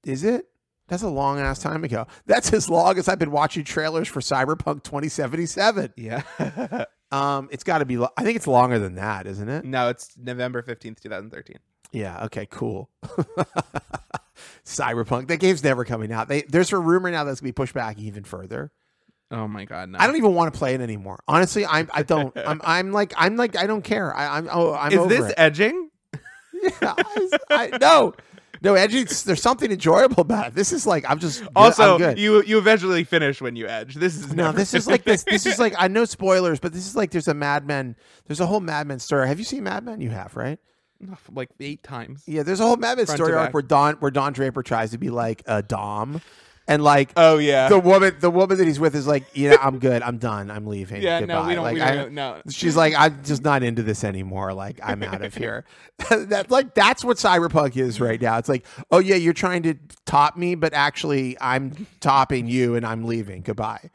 Is it? That's a long ass time ago. That's as long as I've been watching trailers for Cyberpunk 2077. Yeah. Um, it's got to be. Lo- I think it's longer than that, isn't it? no, it's November 15th, 2013. Yeah. Okay. Cool. Cyberpunk. That game's never coming out. They, there's a rumor now that's gonna be pushed back even further. Oh my god, no. I don't even want to play it anymore. Honestly, I'm. I don't. I'm. I'm like. I'm like. I don't care. I, I'm. Oh, I'm Is this it. edging? Yeah. I, I, no. No, Edgy. There's something enjoyable about it. This is like. I'm just. Also, I'm good. you you eventually finish when you edge. This is No, this is like this. This is like I know spoilers, but this is like there's a Mad Men. There's a whole Mad Men story. Have you seen Mad Men? You have, right? like eight times. Yeah, there's a whole Mad Men story arc where Don where Don Draper tries to be like a dom, and like Oh yeah. the woman the woman that he's with is like, yeah, I'm good, I'm done, I'm leaving. yeah, Goodbye. no, we don't. Like, we I- don't no. She's like, I'm just not into this anymore. Like, I'm out of here. that like that's what cyberpunk is right now. It's like, oh yeah, you're trying to top me, but actually, I'm topping you, and I'm leaving. Goodbye.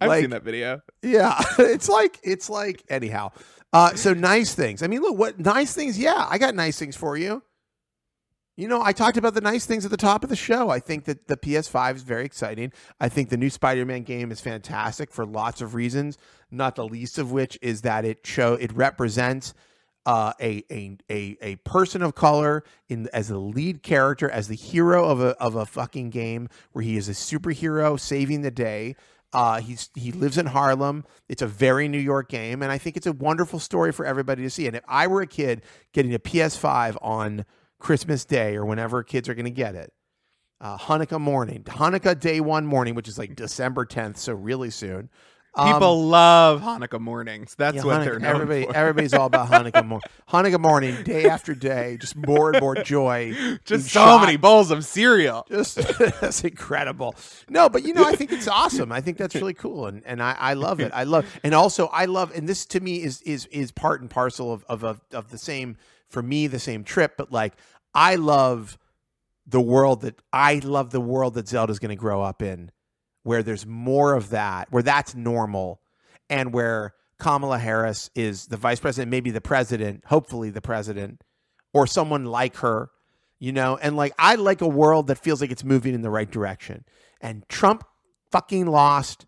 I've like- seen that video. Yeah, it's like it's like anyhow. Uh, so nice things. I mean, look, what nice things? Yeah, I got nice things for you. You know, I talked about the nice things at the top of the show. I think that the PS5 is very exciting. I think the new Spider-Man game is fantastic for lots of reasons. Not the least of which is that it show it represents uh, a, a a a person of color in as the lead character, as the hero of a of a fucking game where he is a superhero saving the day. Uh, he's he lives in Harlem. It's a very New York game, and I think it's a wonderful story for everybody to see. And if I were a kid getting a PS5 on Christmas Day or whenever kids are going to get it, uh, Hanukkah morning, Hanukkah day one morning, which is like December 10th, so really soon. Um, People love Hanukkah mornings. That's yeah, what Hanukkah- they're known everybody, for. everybody's all about Hanukkah morning. Hanukkah morning, day after day, just more and more joy. Just so shot. many bowls of cereal. Just that's incredible. No, but you know, I think it's awesome. I think that's really cool, and and I, I love it. I love, and also I love, and this to me is is is part and parcel of of of, of the same for me the same trip. But like, I love the world that I love the world that Zelda's going to grow up in, where there's more of that, where that's normal, and where Kamala Harris is the vice president, maybe the president, hopefully the president, or someone like her, you know. And like, I like a world that feels like it's moving in the right direction. And Trump fucking lost.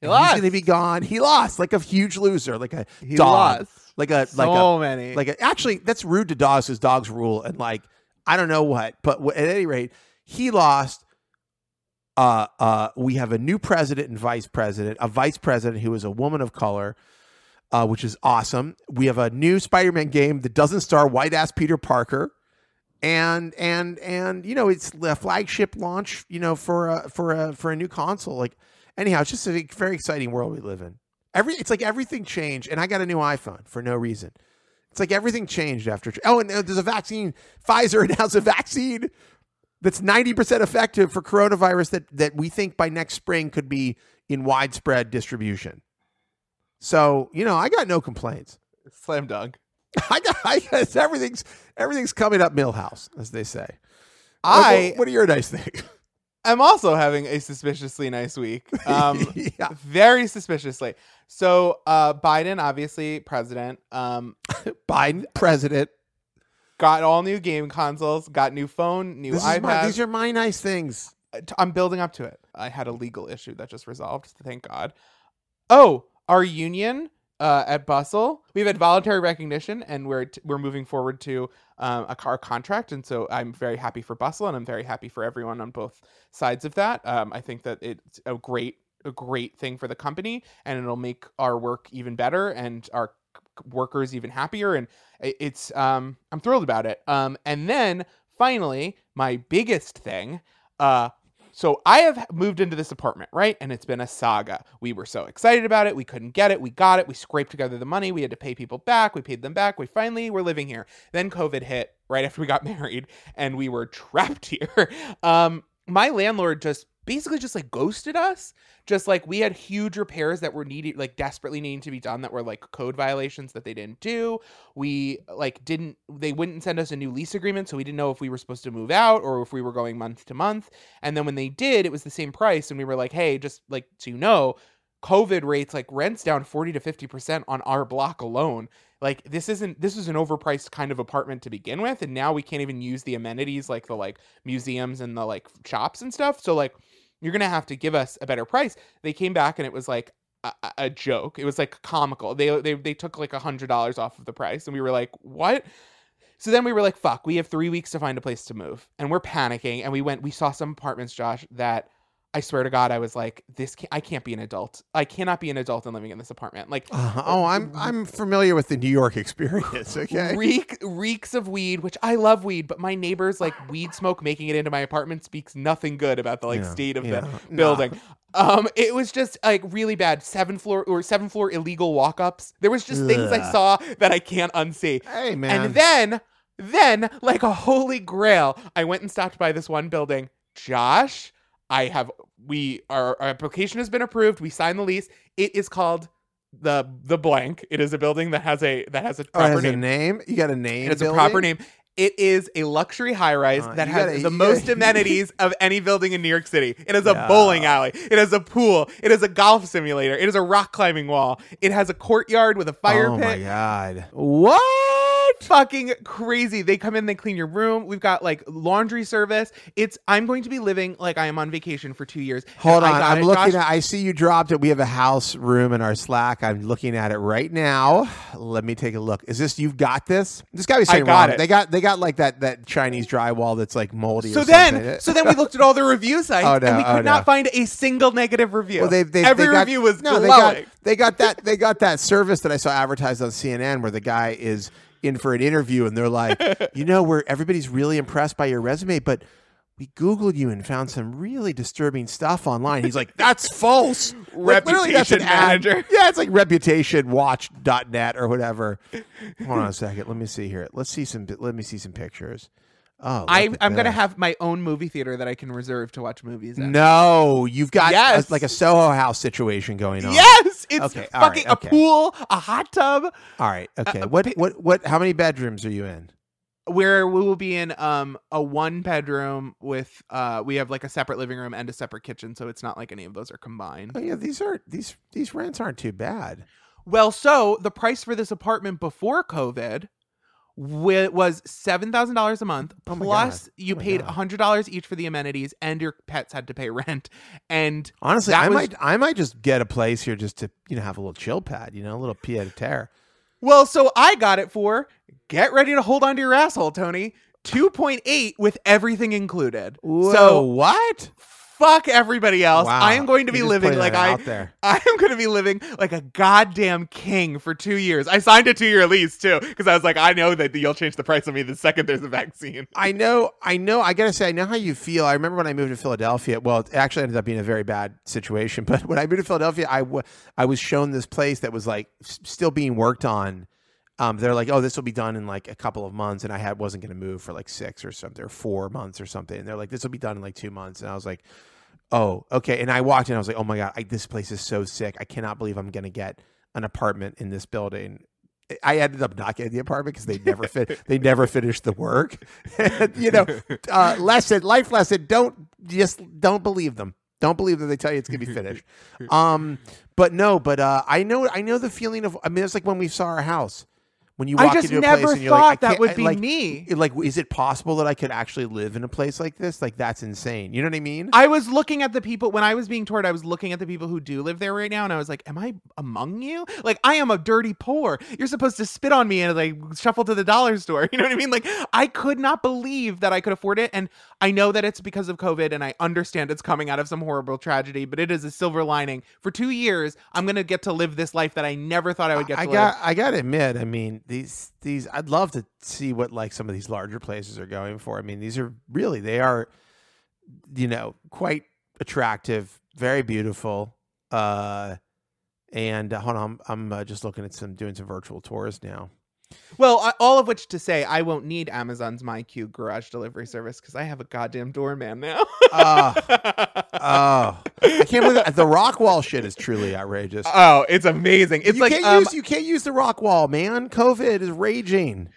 He He's lost. going to be gone. He lost like a huge loser, like a He dog, lost. Like a So like a many. like actually that's rude to dogs because dogs rule and like i don't know what but w- at any rate he lost uh uh we have a new president and vice president a vice president who is a woman of color uh which is awesome. We have a new spider-man game that doesn't star white ass peter parker. And and and you know it's a flagship launch you know for a for a for a new console. Like anyhow it's just a very exciting world we live in every it's like everything changed and i got a new iphone for no reason it's like everything changed after. Oh, and there's a vaccine. Pfizer announced a vaccine that's 90% effective for coronavirus that, that we think by next spring could be in widespread distribution. So, you know, I got no complaints. Slam dunk. I got, I guess everything's everything's coming up Milhouse, as they say. I what, what are your nice things? am also having a suspiciously nice week. Um, yeah, very suspiciously. So uh, Biden, obviously president, um, Biden president. got all new game consoles, got new phone, new This iPad. my, these are my nice things. I'm building up to it. I had a legal issue that just resolved. Thank God. Oh, our union uh, at Bustle, we've had voluntary recognition, and we're t- we're moving forward to um, a car contract. And so I'm very happy for Bustle, and I'm very happy for everyone on both sides of that. Um, I think that it's a great a great thing for the company, and it'll make our work even better and our workers even happier. And it's um, I'm thrilled about it. Um, and then finally, my biggest thing. Uh, so I have moved into this apartment, right? And it's been a saga. We were so excited about it. We couldn't get it. We got it. We scraped together the money. We had to pay people back. We paid them back. We finally were living here. Then COVID hit right after we got married and we were trapped here. Um, my landlord just basically just like ghosted us. Just like we had huge repairs that were needed, like desperately needing to be done that were like code violations that they didn't do. We like didn't, they wouldn't send us a new lease agreement. So we didn't know if we were supposed to move out or if we were going month to month. And then when they did, it was the same price. And we were like, hey, just like so you know, COVID rates, like rents down 40 to 50% on our block alone. Like this isn't this is an overpriced kind of apartment to begin with. And now we can't even use the amenities like the like museums and the like shops and stuff. So like you're gonna have to give us a better price. They came back and it was like a, a- joke. It was like comical. They they they took like a hundred dollars off of the price, and we were like, what? So then we were like, fuck, we have three weeks to find a place to move. And we're panicking. And we went, we saw some apartments, Josh, that I swear to God, I was like, this can't, I can't be an adult. I cannot be an adult and living in this apartment. Like, Uh, oh, I'm I'm familiar with the New York experience. Okay. reek reeks of weed, which I love weed, but my neighbors like weed smoke making it into my apartment speaks nothing good about the like Yeah, state of yeah. the Nah. building. Um, it was just like really bad. Seven floor or seven floor illegal walk ups. There was just things I saw that I can't unsee. Hey man. And then, then, like a holy grail, I went and stopped by this one building. Josh, I have we our, our application has been approved. We signed the lease. It is called the the blank. It is a building that has a that has a oh, proper has a name. name. You got a name. It's a proper name. It is a luxury high rise Uh, that has gotta- the most gotta- amenities of any building in New York City. It has a bowling alley. It has a pool. It has a golf simulator. It is a rock climbing wall. It has a courtyard with a fire oh pit Oh my god. What? Fucking crazy. They come in, they clean your room. We've got like laundry service. It's I'm going to be living like I am on vacation for two years. Hold I on. I'm it, looking Josh. at I see you dropped it. We have a house room in our Slack. I'm looking at it right now. Let me take a look. Is this you've got this? This guy was saying wrong. it. They got they got like that that Chinese drywall that's like moldy So or then, something. so then we looked at all the review sites, Oh, no, and we oh, could oh, not no. find a single negative review. Well, they, they, Every they got, review was no. They glowing. got they got that they got that service that I saw advertised on CNN where the guy is in for an interview and they're like, you know, where everybody's really impressed by your resume, but we googled you and found some really disturbing stuff online. He's like, that's false. Like, literally, that's an Reputation ad. manager. Yeah, it's like reputationwatch.net or whatever. Hold on a second. Let me see here. Let's see some. Let me see some pictures. Oh, I, I'm gonna have my own movie theater that I can reserve to watch movies in. No, you've got a- like a Soho House situation going on. Yes, it's Okay, all right, fucking okay. a pool, a hot tub, All right. Okay. uh, what? What? What? How many bedrooms are you in? where we will be in um a one bedroom with uh we have like a separate living room and a separate kitchen, so it's not like any of those are combined. Oh yeah, these are these these rents aren't too bad. Well, so the price for this apartment before COVID was seven thousand dollars a month. Oh plus, you Oh paid hundred dollars each for the amenities, and your pets had to pay rent. And Honestly, I was- might I might just get a place here just to you know have a little chill pad, you know, a little pied a terre. well, so I got it for get ready to hold on to your asshole, Tony. Two point eight with everything included. Whoa, So what? Fuck everybody else. Wow. I am going to You be living like I out there. I am going to be living like a goddamn king for two years. I signed a two year lease too because I was like, I know that you'll change the price on me the second there's a vaccine. I know, I know. I gotta say, I know how you feel. I remember when I moved to Philadelphia. Well, it actually ended up being a very bad situation. But when I moved to Philadelphia, I wa- I was shown this place that was like s- still being worked on. Um, they're like, oh, this will be done in like a couple of months, and I had wasn't going to move for like six or something, or four months or something. And they're like, this will be done in like two months, and I was like, oh, okay. And I walked in, I was like, oh my god, I, this place is so sick. I cannot believe I'm going to get an apartment in this building. I ended up not getting the apartment because they never fit. They never finished the work. you know, uh, lesson, life lesson. Don't just don't believe them. Don't believe that they tell you it's gonna be finished. Um, but no, but uh, I know, I know the feeling of. I mean, it's like when we saw our house. When you walk I just into a never place and you're thought like, that would be like, me. Like, is it possible that I could actually live in a place like this? Like, that's insane. You know what I mean? I was looking at the people when I was being toured. I was looking at the people who do live there right now, and I was like, "Am I among you? Like, I am a dirty poor. You're supposed to spit on me and like shuffle to the dollar store. You know what I mean? Like, I could not believe that I could afford it, and I know that it's because of COVID, and I understand it's coming out of some horrible tragedy, but it is a silver lining. For two years, I'm gonna get to live this life that I never thought I would get I to got. I got to admit. I mean, these these. I'd love to see what like some of these larger places are going for. I mean, these are really they are, you know, quite attractive, very beautiful. Uh, and uh, hold on, I'm, I'm uh, just looking at some doing some virtual tours now. Well, I, all of which to say, I won't need Amazon's MyQ garage delivery service because I have a goddamn doorman now. Ah. Oh, I can't believe that. the rock wall shit is truly outrageous. Oh, it's amazing. It's you like can't um, use you can't use the rock wall, man. COVID is raging.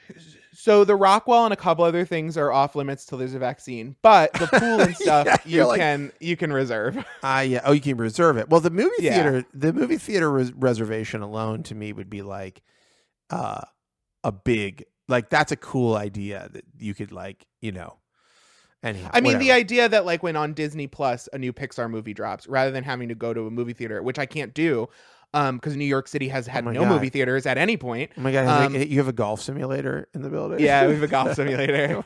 so the rock wall and a couple other things are off limits till there's a vaccine, but the pool and stuff Yeah, you like- can you can reserve. Ah, yeah. Oh, you can reserve it. Well, the movie Yeah. theater, the movie theater res- reservation alone to me would be like, uh, a big like that's a cool idea that you could like you know. Anyhow, I mean, the idea that like when on Disney Plus a new Pixar movie drops, rather than having to go to a movie theater, which I can't do, um, because New York City has had Oh no God. movie theaters at any point. Oh my god, um, you have a golf simulator in the building? Yeah, we have a golf simulator.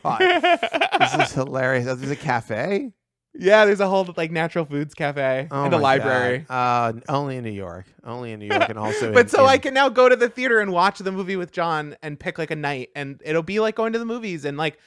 This is hilarious. Oh, There's a cafe. Yeah, there's a whole like natural foods cafe Oh and a library. Uh, only in New York. Only in New York, and also. but in- so in- I can now go to the theater and watch the movie with John and pick like a night, and it'll be like going to the movies. And like,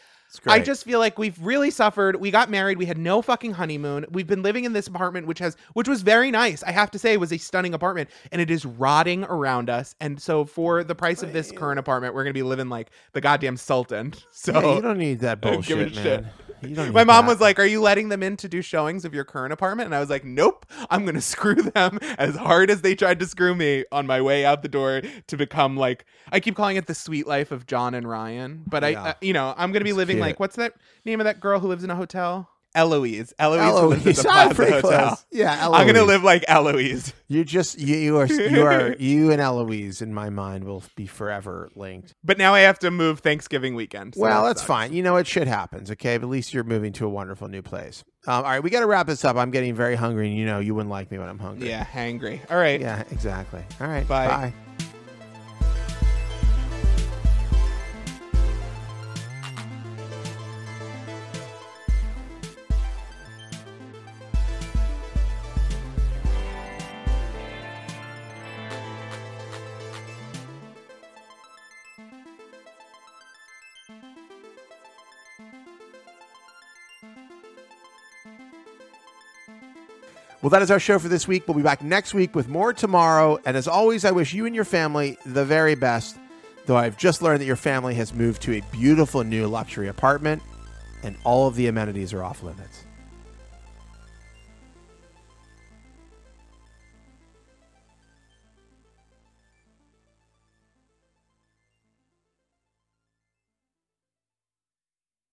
I just feel like we've really suffered. We got married, we had no fucking honeymoon. We've been living in this apartment, which has, which was very nice. I have to say, it was a stunning apartment, and it is rotting around us. And so, for the price of this current apartment, we're gonna be living like the goddamn sultan. So. Yeah, you don't need that don't give a bullshit, shit. man. Don't my mom that. was like, "Are you letting them in to do showings of your current apartment?" And I was like, "Nope. I'm going to screw them as hard as they tried to screw me on my way out the door to become like I keep calling it the sweet life of John and Ryan, but Yeah. I uh, you know, I'm going to be living cute. like what's that name of that girl who lives in a hotel? Eloise. Eloise. lives Eloise. at the Plaza pretty Hotel. close. Yeah, Eloise. I'm going to live like Eloise. You just you, you are you are you and Eloise in my mind will be forever linked. But now I have to move Thanksgiving weekend. so well, that that's sucks. fine. You know, it shit happens. Okay, but at least you're moving to a wonderful new place. Um, all right, we got to wrap this up. I'm getting very hungry, and you know, you wouldn't like me when I'm hungry. Yeah, hangry. All right. Yeah, exactly. All right. Bye. Bye. Well, that is our show for this week. We'll be back next week with more tomorrow. And as always, I wish you and your family the very best. Though I've just learned that your family has moved to a beautiful new luxury apartment and all of the amenities are off limits.